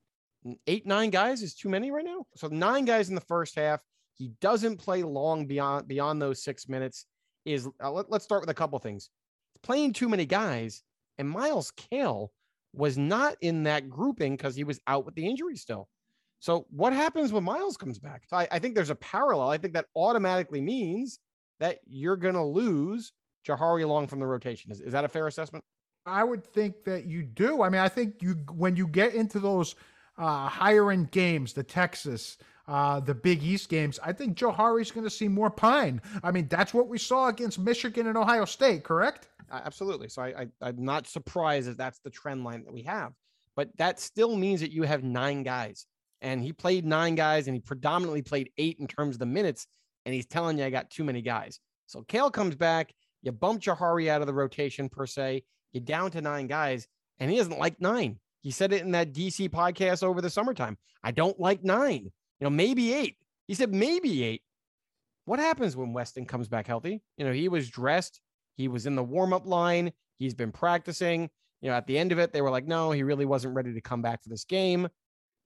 Eight, nine guys is too many right now. So nine guys in the first half. He doesn't play long beyond beyond those six minutes. Is uh, let, us start with a couple things. Playing too many guys, and Myles Cale was not in that grouping because he was out with the injury still. So what happens when Myles comes back? So I, I think there's a parallel. I think that automatically means that you're going to lose Jahari Long from the rotation. Is, is that a fair assessment? I would think that you do. I mean, I think you when you get into those uh, higher end games, the Texas, uh, the Big East games, I think Jahari's going to see more pine. I mean, that's what we saw against Michigan and Ohio State, correct? Absolutely. So I, I I'm not surprised that that's the trend line that we have, but that still means that you have nine guys, and he played nine guys, and he predominantly played eight in terms of the minutes, and he's telling you I got too many guys. So Cale comes back, you bump Jahari out of the rotation per se, you're down to nine guys, and he doesn't like nine. He said it in that DC podcast over the summertime. I don't like nine. You know, maybe eight. He said maybe eight. What happens when Weston comes back healthy? You know, he was dressed, he was in the warm up line, he's been practicing. You know, at the end of it, they were like, no, he really wasn't ready to come back for this game.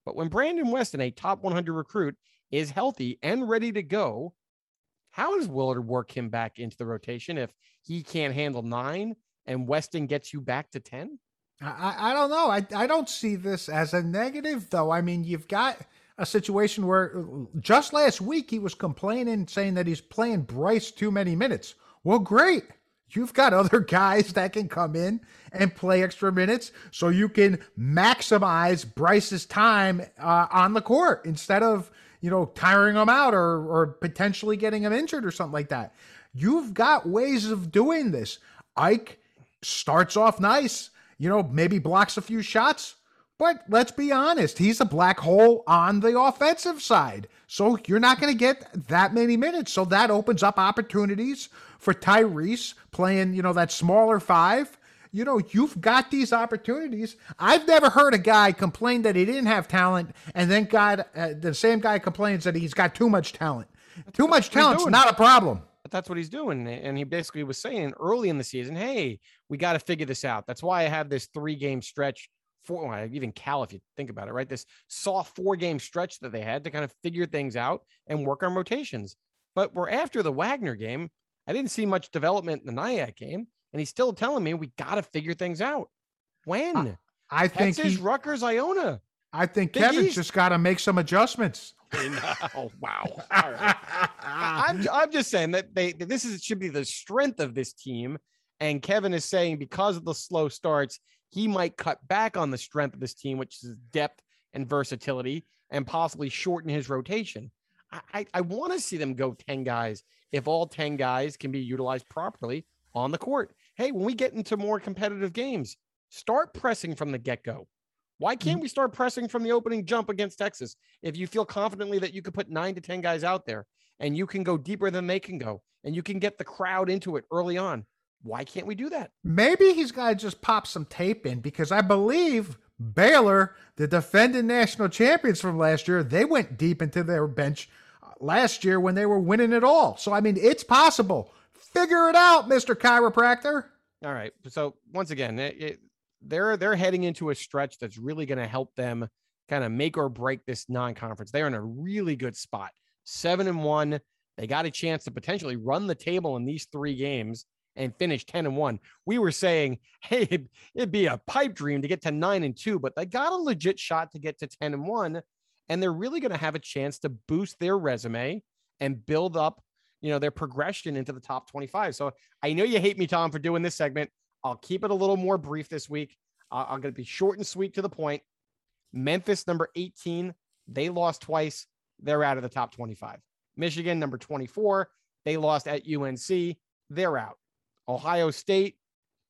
But when Brandon Weston, a top 100 recruit, is healthy and ready to go, how does Willard work him back into the rotation if he can't handle nine and Weston gets you back to 10? I, I don't know. I, I don't see this as a negative, though. I mean, you've got a situation where just last week he was complaining, saying that he's playing Bryce too many minutes. Well, great. You've got other guys that can come in and play extra minutes so you can maximize Bryce's time uh, on the court instead of, you know, tiring him out or, or potentially getting him injured or something like that. You've got ways of doing this. Ike starts off nice, you know, maybe blocks a few shots, but let's be honest, he's a black hole on the offensive side. So you're not going to get that many minutes. So that opens up opportunities for Tyrese playing, you know, that smaller five. You know, you've got these opportunities. I've never heard a guy complain that he didn't have talent and then got uh, the same guy complains that he's got too much talent. too much talent's not a problem. But that's what he's doing. And he basically was saying early in the season, hey, we got to figure this out. That's why I have this three game stretch four, well, even Cal, if you think about it, right? This soft four game stretch that they had to kind of figure things out and work on rotations. But we're after the Wagner game. I didn't see much development in the Nyack game, and he's still telling me we got to figure things out. When? I, I think he's Rutgers, Iona. I think Big Kevin's East. just got to make some adjustments. oh wow! All right. I'm I'm just saying that they this is should be the strength of this team, and Kevin is saying because of the slow starts, he might cut back on the strength of this team, which is depth and versatility, and possibly shorten his rotation. I, I, I want to see them go 10 guys if all 10 guys can be utilized properly on the court. Hey, when we get into more competitive games, start pressing from the get go. Why can't mm-hmm. we start pressing from the opening jump against Texas? If you feel confidently that you could put nine to 10 guys out there and you can go deeper than they can go and you can get the crowd into it early on, why can't we do that? Maybe he's got to just pop some tape in because I believe Baylor, the defending national champions from last year, they went deep into their bench uh, last year when they were winning it all. So, I mean, it's possible. Figure it out, Mr. Chiropractor. All right. So, once again, it, it, they're they're heading into a stretch that's really going to help them kind of make or break this non-conference. They're in a really good spot. 7 and 1. They got a chance to potentially run the table in these 3 games and finish 10 and 1. We were saying, hey, it'd be a pipe dream to get to 9 and 2, but they got a legit shot to get to 10 and 1 and they're really going to have a chance to boost their resume and build up, you know, their progression into the top 25. So, I know you hate me Tom for doing this segment. I'll keep it a little more brief this week. Uh, I'm going to be short and sweet to the point. Memphis number 18, they lost twice. They're out of the top 25. Michigan number 24, they lost at UNC. They're out. Ohio State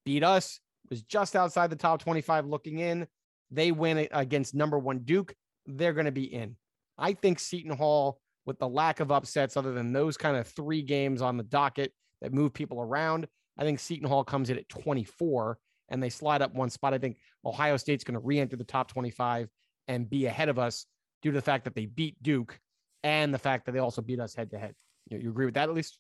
beat us, was just outside the top 25 looking in. They win against number one Duke. They're going to be in. I think Seton Hall, with the lack of upsets other than those kind of three games on the docket that move people around, I think Seton Hall comes in at 24 and they slide up one spot. I think Ohio State's going to re enter the top 25 and be ahead of us due to the fact that they beat Duke and the fact that they also beat us head to head. You agree with that at least?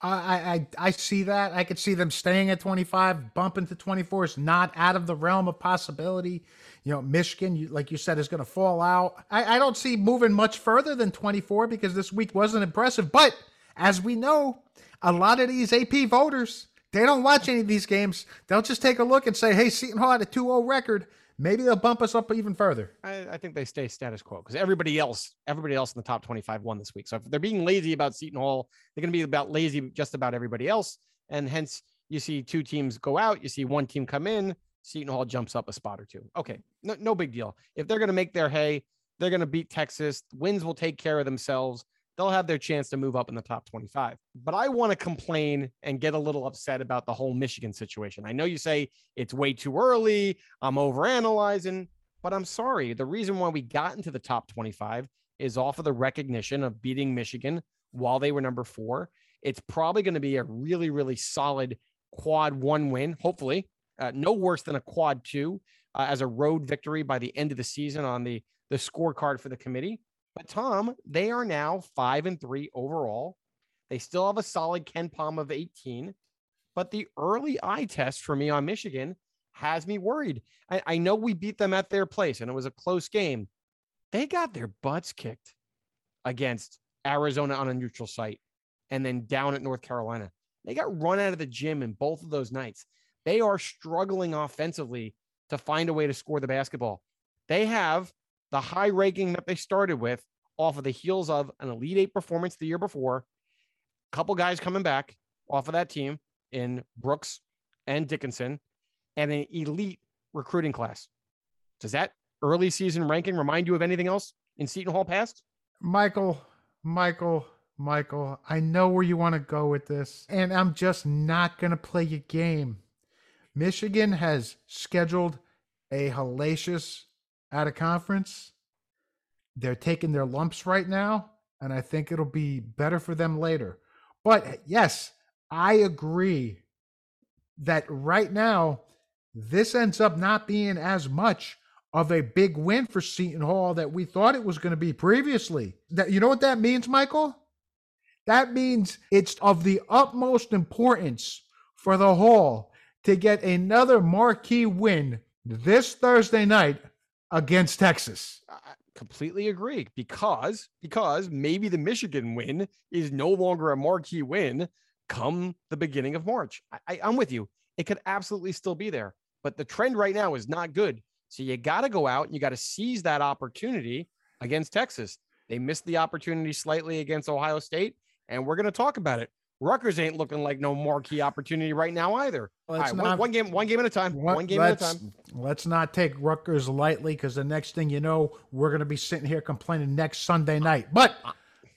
I, I I see that. I could see them staying at 25, bumping to 24 is not out of the realm of possibility. You know, Michigan, you, like you said, is going to fall out. I, I don't see moving much further than 24 because this week wasn't impressive. But as we know, a lot of these AP voters, they don't watch any of these games. They'll just take a look and say, hey, Seton Hall had a 2 0 record maybe they'll bump us up even further. I, I think they stay status quo because everybody else, everybody else in the top 25 won this week. So if they're being lazy about Seton Hall, they're going to be about lazy just about everybody else. And hence you see two teams go out, you see one team come in, Seton Hall jumps up a spot or two. Okay, no, no big deal. If they're going to make their hay, they're going to beat Texas. Wins will take care of themselves they'll have their chance to move up in the top 25. But I want to complain and get a little upset about the whole Michigan situation. I know you say it's way too early, I'm overanalyzing, but I'm sorry. The reason why we got into the top 25 is off of the recognition of beating Michigan while they were number four. It's probably going to be a really, really solid quad one win, hopefully, uh, no worse than a quad two uh, as a road victory by the end of the season on the the scorecard for the committee. But Tom, they are now five and three overall. They still have a solid KenPom of 18, but the early eye test for me on Michigan has me worried. I, I know we beat them at their place and it was a close game. They got their butts kicked against Arizona on a neutral site and then down at North Carolina. They got run out of the gym in both of those nights. They are struggling offensively to find a way to score the basketball. They have the high ranking that they started with off of the heels of an Elite Eight performance the year before. A couple guys coming back off of that team in Brooks and Dickinson, and an elite recruiting class. Does that early season ranking remind you of anything else in Seton Hall past? Michael, Michael, Michael. I know where you want to go with this, and I'm just not going to play your game. Michigan has scheduled a hellacious out of conference. They're taking their lumps right now, and I think it'll be better for them later. But yes, I agree that right now, this ends up not being as much of a big win for Seton Hall that we thought it was going to be previously. That you know what that means, Michael? That means it's of the utmost importance for the Hall to get another marquee win this Thursday night against Texas. I completely agree because because maybe the Michigan win is no longer a marquee win come the beginning of March. I, I'm with you. It could absolutely still be there, but the trend right now is not good. So you got to go out and you got to seize that opportunity against Texas. They missed the opportunity slightly against Ohio State, and we're going to talk about it. Rutgers ain't looking like no marquee opportunity right now either. Right, one, not- one game, one game at a time. What- One game at a time. Let's not take Rutgers lightly because the next thing you know, we're going to be sitting here complaining next Sunday night. But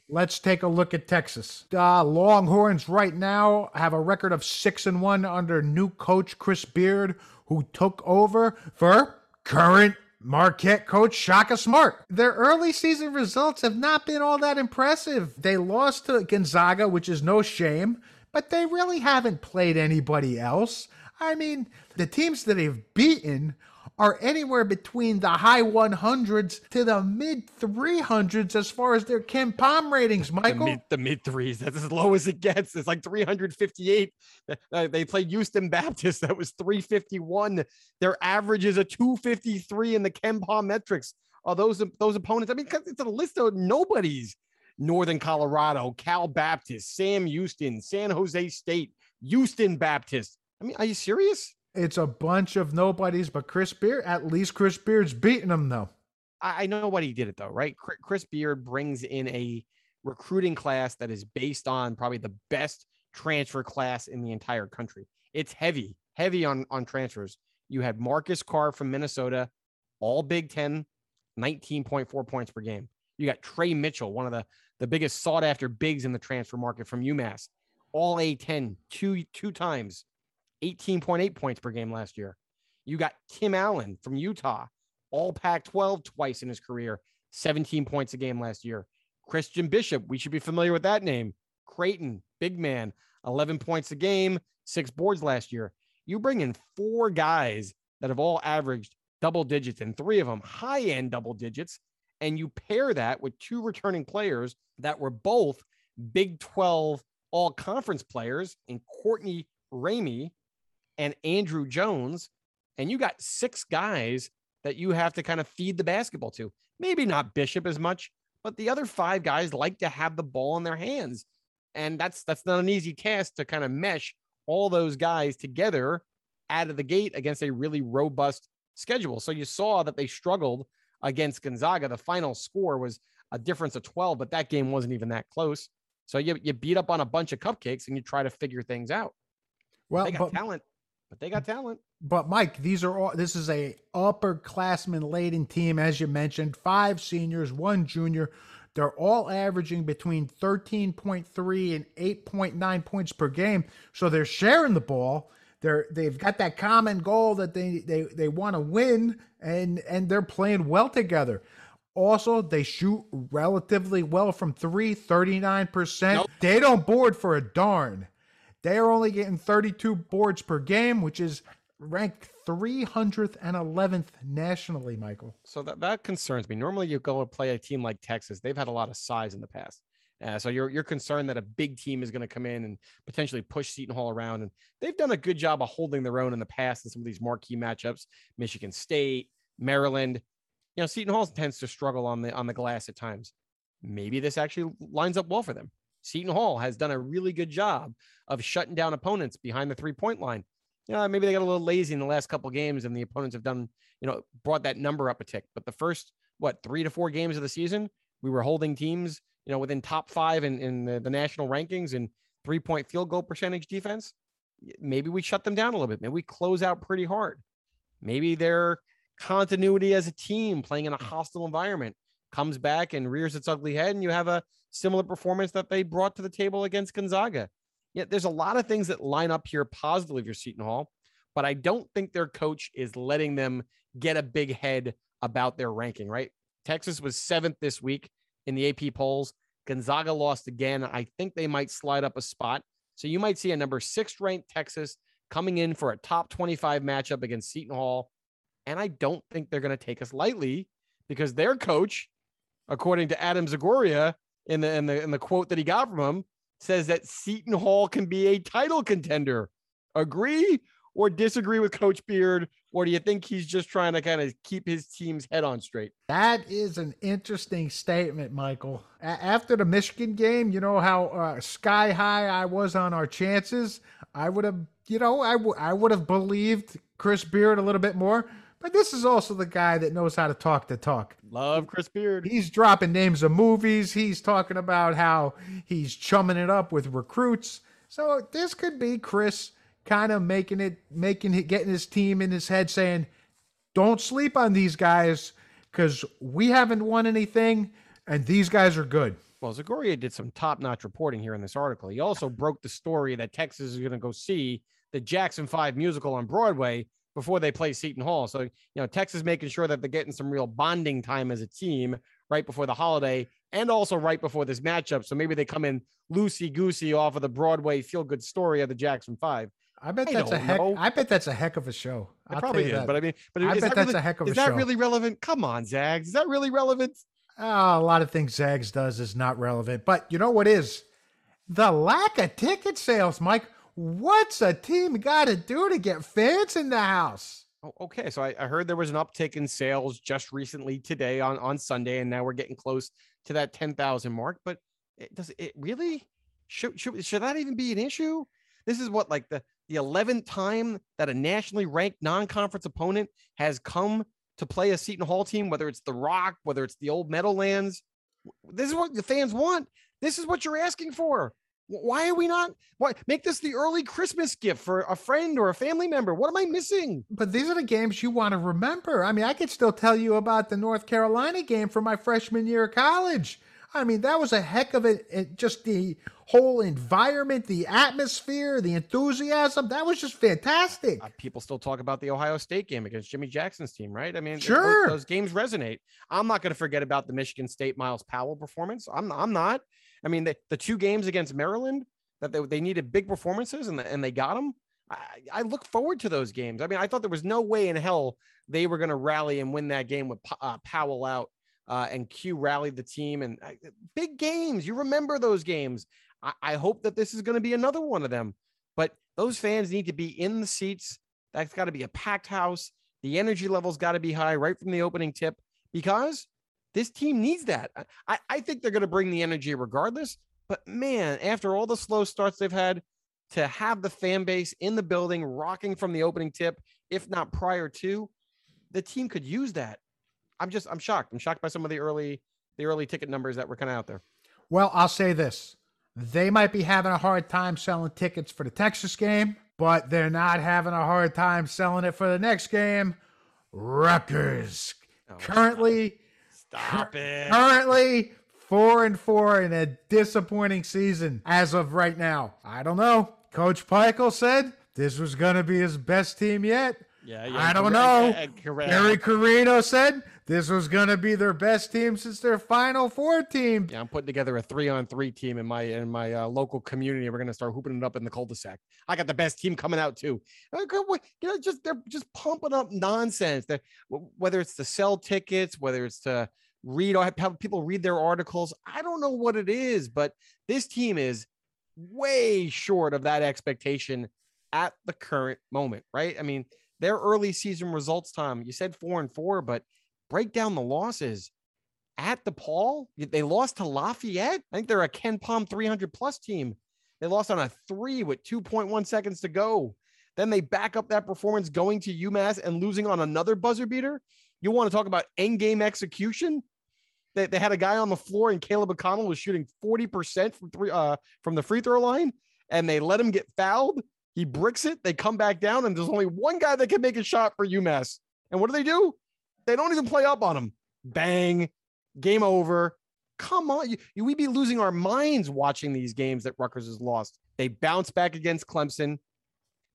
let's take a look at Texas. Uh, Longhorns right now have a record of six and one under new coach Chris Beard, who took over for current Marquette coach Shaka Smart. Their early season results have not been all that impressive. They lost to Gonzaga, which is no shame, but they really haven't played anybody else. I mean, the teams that they've beaten are anywhere between the high 100s to the mid 300s as far as their KenPom ratings, Michael. the mid threes. That's as low as it gets. It's like 358. Uh, they played Houston Baptist. That was 351. Their average is a 253 in the KenPom metrics. Are those those opponents? I mean, it's a list of nobodies. Northern Colorado, Cal Baptist, Sam Houston, San Jose State, Houston Baptist. I mean, are you serious? It's a bunch of nobodies, but Chris Beard, at least Chris Beard's beating them, though. I, I know what he did it though, right? Chris Beard brings in a recruiting class that is based on probably the best transfer class in the entire country. It's heavy, heavy on on transfers. You had Marcus Carr from Minnesota, all Big Ten, 19.4 points per game. You got Tre Mitchell, one of the the biggest sought after bigs in the transfer market from UMass, all A10 two two times, 18.8 points per game last year. You got Tim Allen from Utah, all Pac 12 twice in his career, 17 points a game last year. Christian Bishop, we should be familiar with that name. Creighton, big man, 11 points a game, six boards last year. You bring in four guys that have all averaged double digits and three of them high end double digits. And you pair that with two returning players that were both Big 12 all conference players in Courtney Ramey and Andrew Jones. And you got six guys that you have to kind of feed the basketball to. Maybe not Bishop as much, but the other five guys like to have the ball in their hands. And that's that's not an easy task to kind of mesh all those guys together out of the gate against a really robust schedule. So you saw that they struggled against Gonzaga. The final score was a difference of 12, but that game wasn't even that close. So you, you beat up on a bunch of cupcakes and you try to figure things out. Well, they got but- talent, but they got talent. But Mike, these are all this is a upperclassman laden team, as you mentioned, five seniors, one junior. They're all averaging between 13.3 and 8.9 points per game. So they're sharing the ball. They're they've got that common goal that they they, they want to win and and they're playing well together. Also, they shoot relatively well from three, 39%. They don't board for a darn. They are only getting 32 boards per game, which is ranked 311th nationally, Michael. So that, that concerns me. Normally, you go and play a team like Texas. They've had a lot of size in the past. Uh, so you're you're concerned that a big team is going to come in and potentially push Seton Hall around, and they've done a good job of holding their own in the past in some of these marquee matchups. Michigan State, Maryland. You know, Seton Hall tends to struggle on the on the glass at times. Maybe this actually lines up well for them. Seton Hall has done a really good job of shutting down opponents behind the three point line. You know, maybe they got a little lazy in the last couple games, and the opponents have done you know brought that number up a tick. But the first what three to four games of the season, we were holding teams you know within top five in, in the, the national rankings and three point field goal percentage defense. Maybe we shut them down a little bit. Maybe we close out pretty hard. Maybe their continuity as a team playing in a hostile environment comes back and rears its ugly head, and you have a similar performance that they brought to the table against Gonzaga. Yeah, there's a lot of things that line up here positively for Seton Hall, but I don't think their coach is letting them get a big head about their ranking, right? Texas was seventh this week in the AP polls. Gonzaga lost again. I think they might slide up a spot. So you might see a number six ranked Texas coming in for a top 25 matchup against Seton Hall. And I don't think they're going to take us lightly because their coach, according to Adam Zagoria in the, in the in the quote that he got from him, says that Seton Hall can be a title contender. Agree or disagree with Coach Beard? Or do you think he's just trying to kind of keep his team's head on straight? That is an interesting statement, Michael. A- after the Michigan game, you know how uh, sky high I was on our chances. I would have, you know, I, w- I would have believed Chris Beard a little bit more. But this is also the guy that knows how to talk the talk. Love Chris Beard. He's dropping names of movies. He's talking about how he's chumming it up with recruits. So this could be Chris kind of making it, making it, getting his team in his head saying, don't sleep on these guys because we haven't won anything and these guys are good. Well, Zagoria did some top notch reporting here in this article. He also broke the story that Texas is going to go see the Jackson 5 musical on Broadway before they play Seton Hall. So, you know, Texas making sure that they're getting some real bonding time as a team right before the holiday and also right before this matchup. So maybe they come in loosey goosey off of the Broadway feel good story of the Jackson 5. I bet I that's a heck. know. I bet that's a heck of a show. It I'll probably is, that. but I mean, but I is bet that that's really, a heck of a show. is that really relevant? Come on, Zags. Is that really relevant? Oh, a lot of things Zags does is not relevant. But you know what is? The lack of ticket sales, Mike. What's a team got to do to get fans in the house? Oh, okay. So I, I heard there was an uptick in sales just recently today on, on Sunday, and now we're getting close to that 10,000 mark. But it, does it really should, should should that even be an issue? This is what like the the 11th time that a nationally ranked non-conference opponent has come to play a Seton Hall team, whether it's the Rock, whether it's the old Meadowlands. This is what the fans want. This is what you're asking for. Wh- Why are we not? Why make this the early Christmas gift for a friend or a family member? What am I missing? But these are the games you want to remember. I mean, I could still tell you about the North Carolina game from my freshman year of college. I mean, that was a heck of a it just the whole environment, the atmosphere, the enthusiasm. That was just fantastic. Uh, people still talk about the Ohio State game against Jimmy Jackson's team, right? I mean, Sure. those, those games resonate. I'm not going to forget about the Michigan State Myles Powell performance. I'm I'm not. I mean, the, the two games against Maryland that they, they needed big performances and, and they got them. I, I look forward to those games. I mean, I thought there was no way in hell they were going to rally and win that game with uh, Powell out uh, and Q rallied the team and uh, big games. You remember those games. I, I hope that this is going to be another one of them. But those fans need to be in the seats. That's got to be a packed house. The energy level's got to be high right from the opening tip because this team needs that. I- I, think they're going to bring the energy regardless. But man, after all the slow starts they've had, to have the fan base in the building rocking from the opening tip, if not prior to, the team could use that. I'm just I'm shocked. I'm shocked by some of the early the early ticket numbers that were kind of out there. Well, I'll say this. They might be having a hard time selling tickets for the Texas game, but they're not having a hard time selling it for the next game. Rutgers. Oh, currently Stop it. currently four and four in a disappointing season as of right now. I don't know. Coach Pikiell said this was going to be his best team yet. Yeah, yeah. I don't know. uh, correct. Gary Carino said this was going to be their best team since their Final Four team. Yeah, I'm putting together a three on three team in my in my uh, local community. We're gonna start hooping it up in the cul-de-sac. I got the best team coming out too. Uh, You know, just they're just pumping up nonsense. That whether it's to sell tickets, whether it's to read have people read their articles. I don't know what it is, but this team is way short of that expectation at the current moment, right? I mean, their early season results, Tom, you said four and four, but break down the losses at the Paul. They lost to Lafayette. I think they're a KenPom 300 plus team. They lost on a three with 2.1 seconds to go. Then they back up that performance going to UMass and losing on another buzzer beater. You want to talk about end game execution? They, they had a guy on the floor and Caleb McConnell was shooting 40% from three uh from the free throw line and they let him get fouled. He bricks it. They come back down and there's only one guy that can make a shot for UMass. And what do they do? They don't even play up on him. Bang. Game over. Come on, you, you, we'd be losing our minds watching these games that Rutgers has lost. They bounce back against Clemson,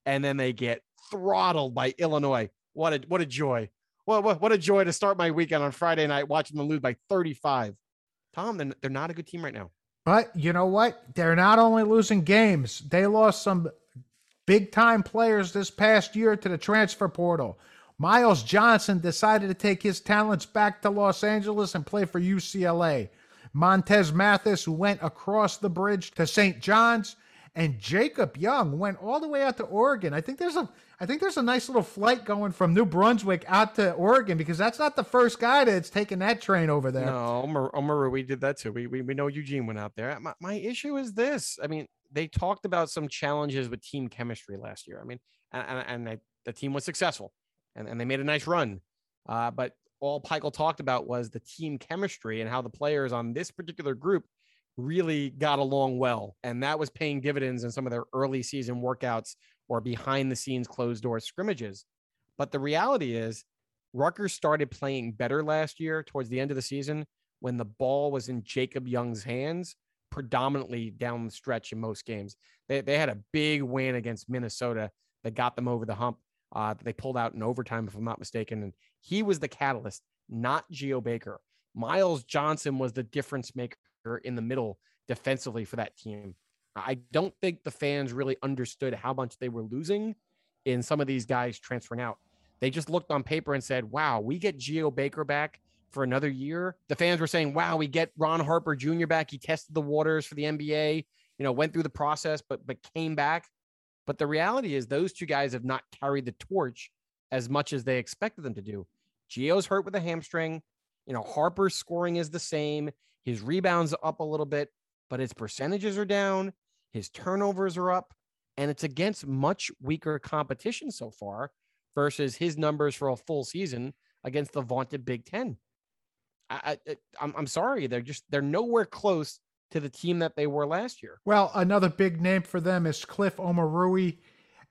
and then they get throttled by Illinois. What a what a joy! What what, what a joy to start my weekend on Friday night watching them lose by 35. Tom, they're, they're not a good team right now. But you know what? They're not only losing games, they lost some big time players this past year to the transfer portal. Myles Johnson decided to take his talents back to Los Angeles and play for UCLA. Montez Mathis went across the bridge to St. John's, and Jacob Young went all the way out to Oregon. I think there's a I think there's a nice little flight going from New Brunswick out to Oregon because that's not the first guy that's taken that train over there. No, Omer, Omer we did that too. We, we we know Eugene went out there. My, my issue is this. I mean, they talked about some challenges with team chemistry last year. I mean, and and, and the team was successful, and, and they made a nice run. Uh, but all Pikiell talked about was the team chemistry and how the players on this particular group really got along well. And that was paying dividends in some of their early season workouts or behind the scenes closed door scrimmages. But the reality is, Rutgers started playing better last year towards the end of the season when the ball was in Jacob Young's hands, predominantly down the stretch in most games. They, they had a big win against Minnesota that got them over the hump. Uh, they pulled out in overtime, if I'm not mistaken. And he was the catalyst, not Geo Baker. Myles Johnson was the difference maker in the middle defensively for that team. I don't think the fans really understood how much they were losing in some of these guys transferring out. They just looked on paper and said, wow, we get Geo Baker back for another year. The fans were saying, wow, we get Ron Harper Jr. back. He tested the waters for the NBA, you know, went through the process, but but came back. But the reality is those two guys have not carried the torch as much as they expected them to do. Geo's hurt with a hamstring. You know, Harper's scoring is the same. His rebounds up a little bit, but his percentages are down. His turnovers are up, and it's against much weaker competition so far versus his numbers for a full season against the vaunted Big Ten. I, I, I'm, I'm sorry, they're just they're nowhere close to the team that they were last year. Well, another big name for them is Cliff Omoruyi.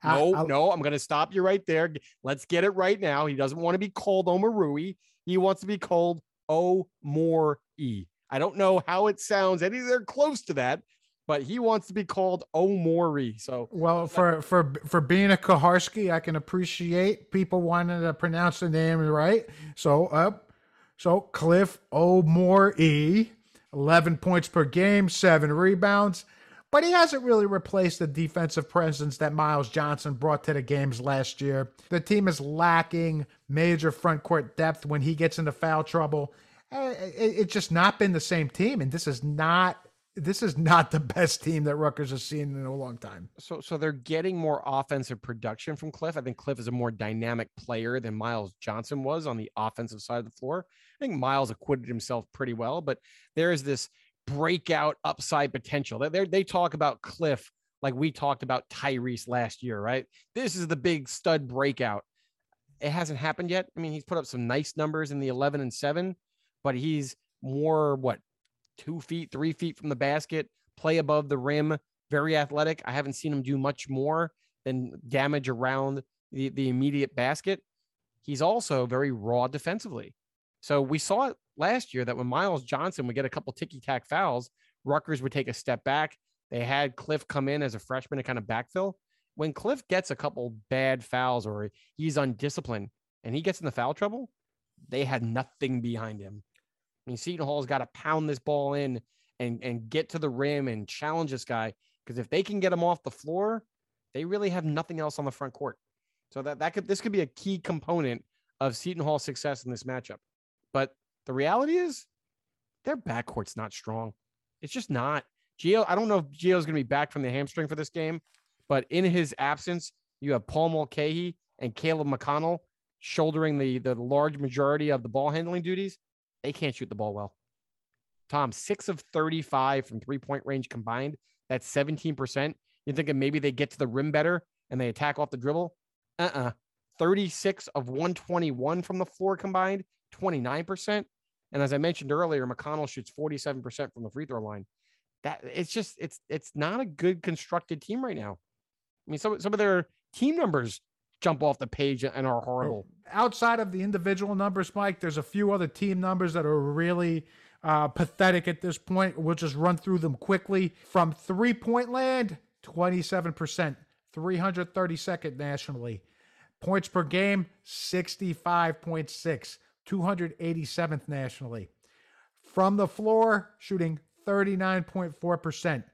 No, I, no, I'm going to stop you right there. Let's get it right now. He doesn't want to be called Omoruyi. He wants to be called O More E. I don't know how it sounds anywhere close to that, but he wants to be called Omori. So well, for for for being a Kaharski, I can appreciate people wanting to pronounce the name right. So up, uh, so Cliff Omori, eleven points per game, seven rebounds. But he hasn't really replaced the defensive presence that Myles Johnson brought to the games last year. The team is lacking major front court depth when he gets into foul trouble. Eh, it's just not been the same team, and this is not this is not the best team that Rutgers has seen in a long time. So, so they're getting more offensive production from Cliff. I think Cliff is a more dynamic player than Miles Johnson was on the offensive side of the floor. I think Myles acquitted himself pretty well, but there is this breakout upside potential. They they talk about Cliff like we talked about Tyrese last year, right? This is the big stud breakout. It hasn't happened yet. I mean, he's put up some nice numbers in the 11 and 7, but he's more what two feet, three feet from the basket, play above the rim, very athletic. I haven't seen him do much more than damage around the, the immediate basket. He's also very raw defensively. So we saw it last year that when Myles Johnson would get a couple ticky tack fouls, Rutgers would take a step back. They had Cliff come in as a freshman to kind of backfill. When Cliff gets a couple bad fouls or he's undisciplined and he gets in the foul trouble, they had nothing behind him. I mean, Seton Hall's got to pound this ball in and and get to the rim and challenge this guy because if they can get him off the floor, they really have nothing else on the front court. So that that could this could be a key component of Seton Hall's success in this matchup. But the reality is, their backcourt's not strong. It's just not. Geo, I don't know if Geo's going to be back from the hamstring for this game, but in his absence, you have Paul Mulcahy and Caleb McConnell shouldering the the large majority of the ball handling duties. They can't shoot the ball well. Tom, six of 35 from three point range combined. That's 17%. You're thinking maybe they get to the rim better and they attack off the dribble. Uh uh-uh. uh 36 of 121 from the floor combined, 29%. And as I mentioned earlier, McConnell shoots 47% from the free throw line. That it's just it's it's not a good constructed team right now. I mean, some some of their team numbers jump off the page and are horrible. Outside of the individual numbers, Mike, there's a few other team numbers that are really uh, pathetic at this point. We'll just run through them quickly. From three point land, 27%, 332nd nationally. Points per game, 65.6, 287th nationally. From the floor, shooting 39.4%,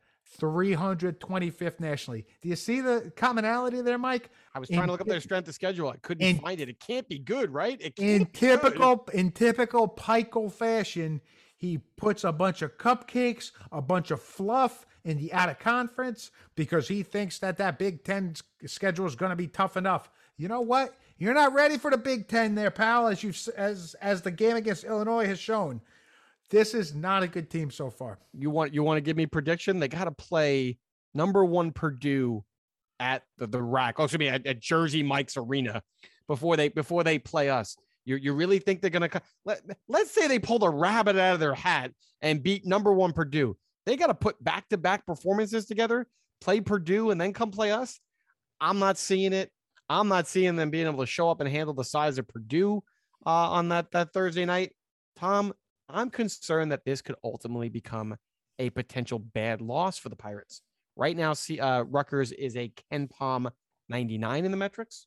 325th nationally. Do you see the commonality there, Mike? I was trying In- to look up their strength of schedule. I couldn't in- find it. It can't be good, right? It in can't be good. typical in typical Pikiell fashion, he puts a bunch of cupcakes, a bunch of fluff in the out of conference because he thinks that that Big Ten schedule is going to be tough enough. You know what? You're not ready for the Big Ten, there, pal. As you as as the game against Illinois has shown, this is not a good team so far. You want you want to give me prediction? They got to play number one Purdue at the, the RAC. Oh, excuse me, at, at Jersey Mike's Arena before they before they play us. You you really think they're gonna let Let's say they pull the rabbit out of their hat and beat number one Purdue. They got to put back to back performances together, play Purdue, and then come play us. I'm not seeing it. I'm not seeing them being able to show up and handle the size of Purdue uh, on that that Thursday night. Tom, I'm concerned that this could ultimately become a potential bad loss for the Pirates. Right now, see, uh, Rutgers is a KenPom 99 in the metrics.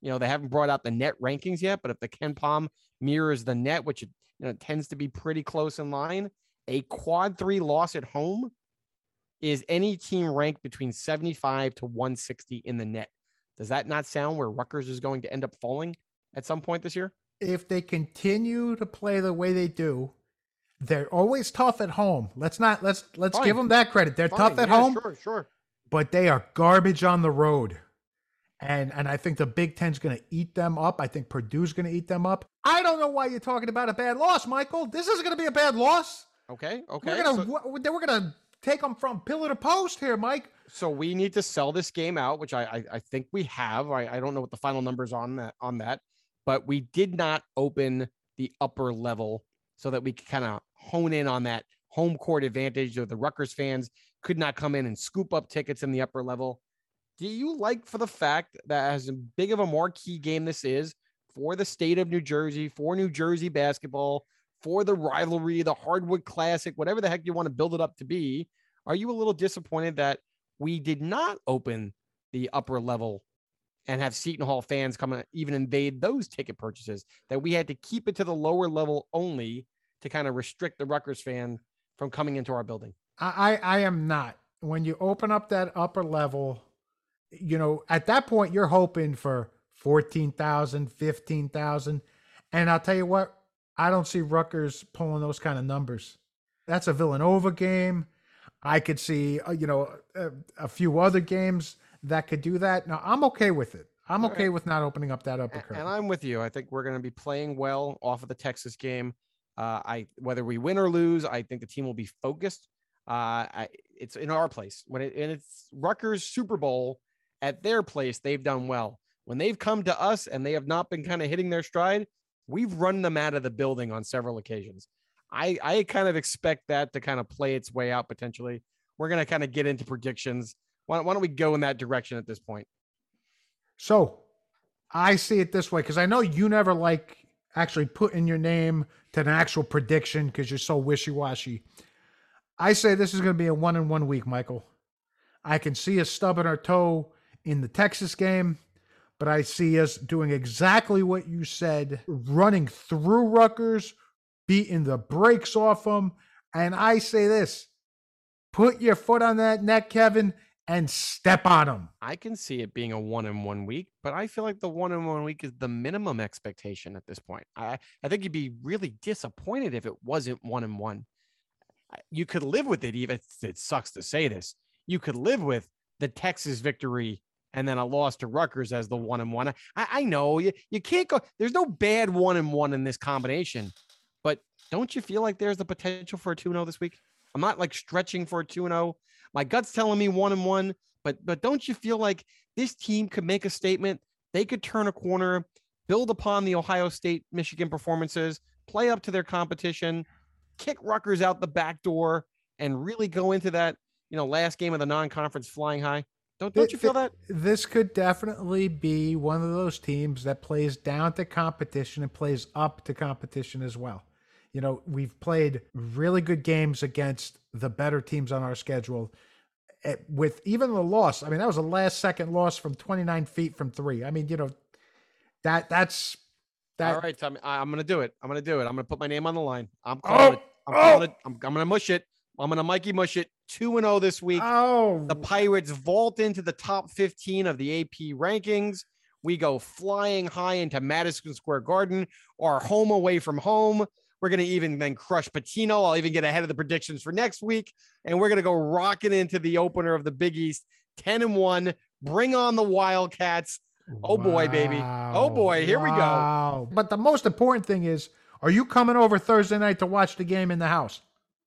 You know, they haven't brought out the net rankings yet, but if the KenPom mirrors the net, which it you know tends to be pretty close in line, a quad three loss at home is any team ranked between 75 to 160 in the net. Does that not sound where Rutgers is going to end up falling at some point this year? If they continue to play the way they do, they're always tough at home. Let's not let's let's give them that credit. They're tough at yeah, home. Sure, sure. but they are garbage on the road. And and I think the Big Ten's going to eat them up. I think Purdue's going to eat them up. I don't know why you're talking about a bad loss, Michael. This isn't going to be a bad loss. Okay, okay. We're gonna so- we're we're gonna take them from pillar to post here, Mike. so we need to sell this game out, which I I, I think we have. I, I don't know what the final numbers on that on that, but we did not open the upper level so that we could kind of hone in on that home court advantage. Or the Rutgers fans could not come in and scoop up tickets in the upper level. Do you like for the fact that as big of a marquee game this is for the state of New Jersey, for New Jersey basketball, for the rivalry, the Hardwood Classic, whatever the heck you want to build it up to be? Are you a little disappointed that we did not open the upper level and have Seton Hall fans come and even invade those ticket purchases? That we had to keep it to the lower level only to kind of restrict the Rutgers fan from coming into our building. I, I am not. When you open up that upper level, you know, at that point you're hoping for 14,000, 15,000. And I'll tell you what, I don't see Rutgers pulling those kind of numbers. That's a Villanova game. I could see, uh, you know, a, a few other games that could do that. Now, I'm okay with it. I'm All okay right. with not opening up that upper A- curtain. And I'm with you. I think we're going to be playing well off of the Texas game. Uh, I whether we win or lose, I think the team will be focused. Uh, I, it's in our place when it and it's Rutgers Super Bowl at their place. They've done well when they've come to us and they have not been kind of hitting their stride. We've run them out of the building on several occasions. I I kind of expect that to kind of play its way out potentially. We're going to kind of get into predictions. Why, why don't we go in that direction at this point? So I see it this way because I know you never like actually putting your name to an actual prediction because you're so wishy washy. I say this is going to be a one in one week, Michael. I can see us stubbing our toe in the Texas game, but I see us doing exactly what you said, running through Rutgers, beating the brakes off them. And I say this put your foot on that neck, Kevin, and step on them. I can see it being a one in one week, but I feel like the one in one week is the minimum expectation at this point. I, I think you'd be really disappointed if it wasn't one in one. You could live with it, even it sucks to say this. You could live with the Texas victory and then a loss to Rutgers as the one and one. I, I know you, you can't go, there's no bad one and one in this combination, but don't you feel like there's the potential for a 2 0 this week? I'm not like stretching for a 2 0. My gut's telling me one and one, but but don't you feel like this team could make a statement? They could turn a corner, build upon the Ohio State Michigan performances, play up to their competition, kick Rutgers out the back door, and really go into that you know last game of the non-conference flying high. Don't don't you feel that? This could definitely be one of those teams that plays down to competition and plays up to competition as well. You know, we've played really good games against the better teams on our schedule. Eh, With even the loss, I mean, that was a last second loss from 29 feet from three. I mean, you know, that that's that. All right, Tommy. I- I'm gonna do it. I'm gonna do it. I'm gonna put my name on the line. I'm Oh, calling it. I'm oh. calling it. I'm, I'm gonna mush it. I'm gonna Mikey mush it. Two and zero this week. Oh, The Pirates vault into the top 15 of the AP rankings. We go flying high into Madison Square Garden, our home away from home. We're going to even then crush Pitino. I'll even get ahead of the predictions for next week. And we're going to go rocking into the opener of the Big East 10 and 1. Bring on the Wildcats. Oh boy, baby. Oh boy, here we go. go. But the most important thing is, are you coming over Thursday night to watch the game in the house?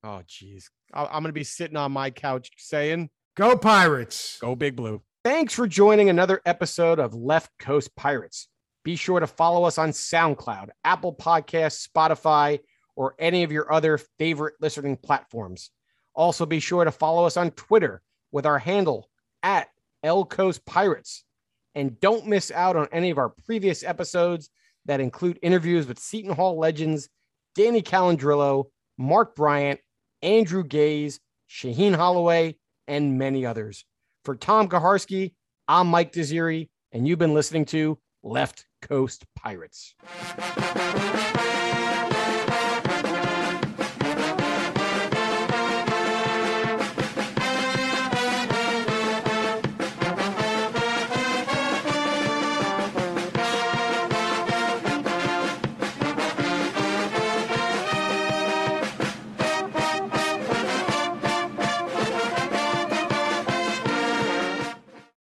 Oh, geez. I- I'm going to be sitting on my couch saying, Go Pirates. Go Big Blue. Thanks for joining another episode of Left Coast Pirates. Be sure to follow us on SoundCloud, Apple Podcasts, Spotify, or any of your other favorite listening platforms. Also, be sure to follow us on Twitter with our handle at El Coast Pirates. And don't miss out on any of our previous episodes that include interviews with Seton Hall legends Danny Callandrillo, Mark Bryant, Andrew Gaze, Shaheen Holloway, and many others. For Tom Kaharski, I'm Mike Desiri, and you've been listening to Left Coast Pirates.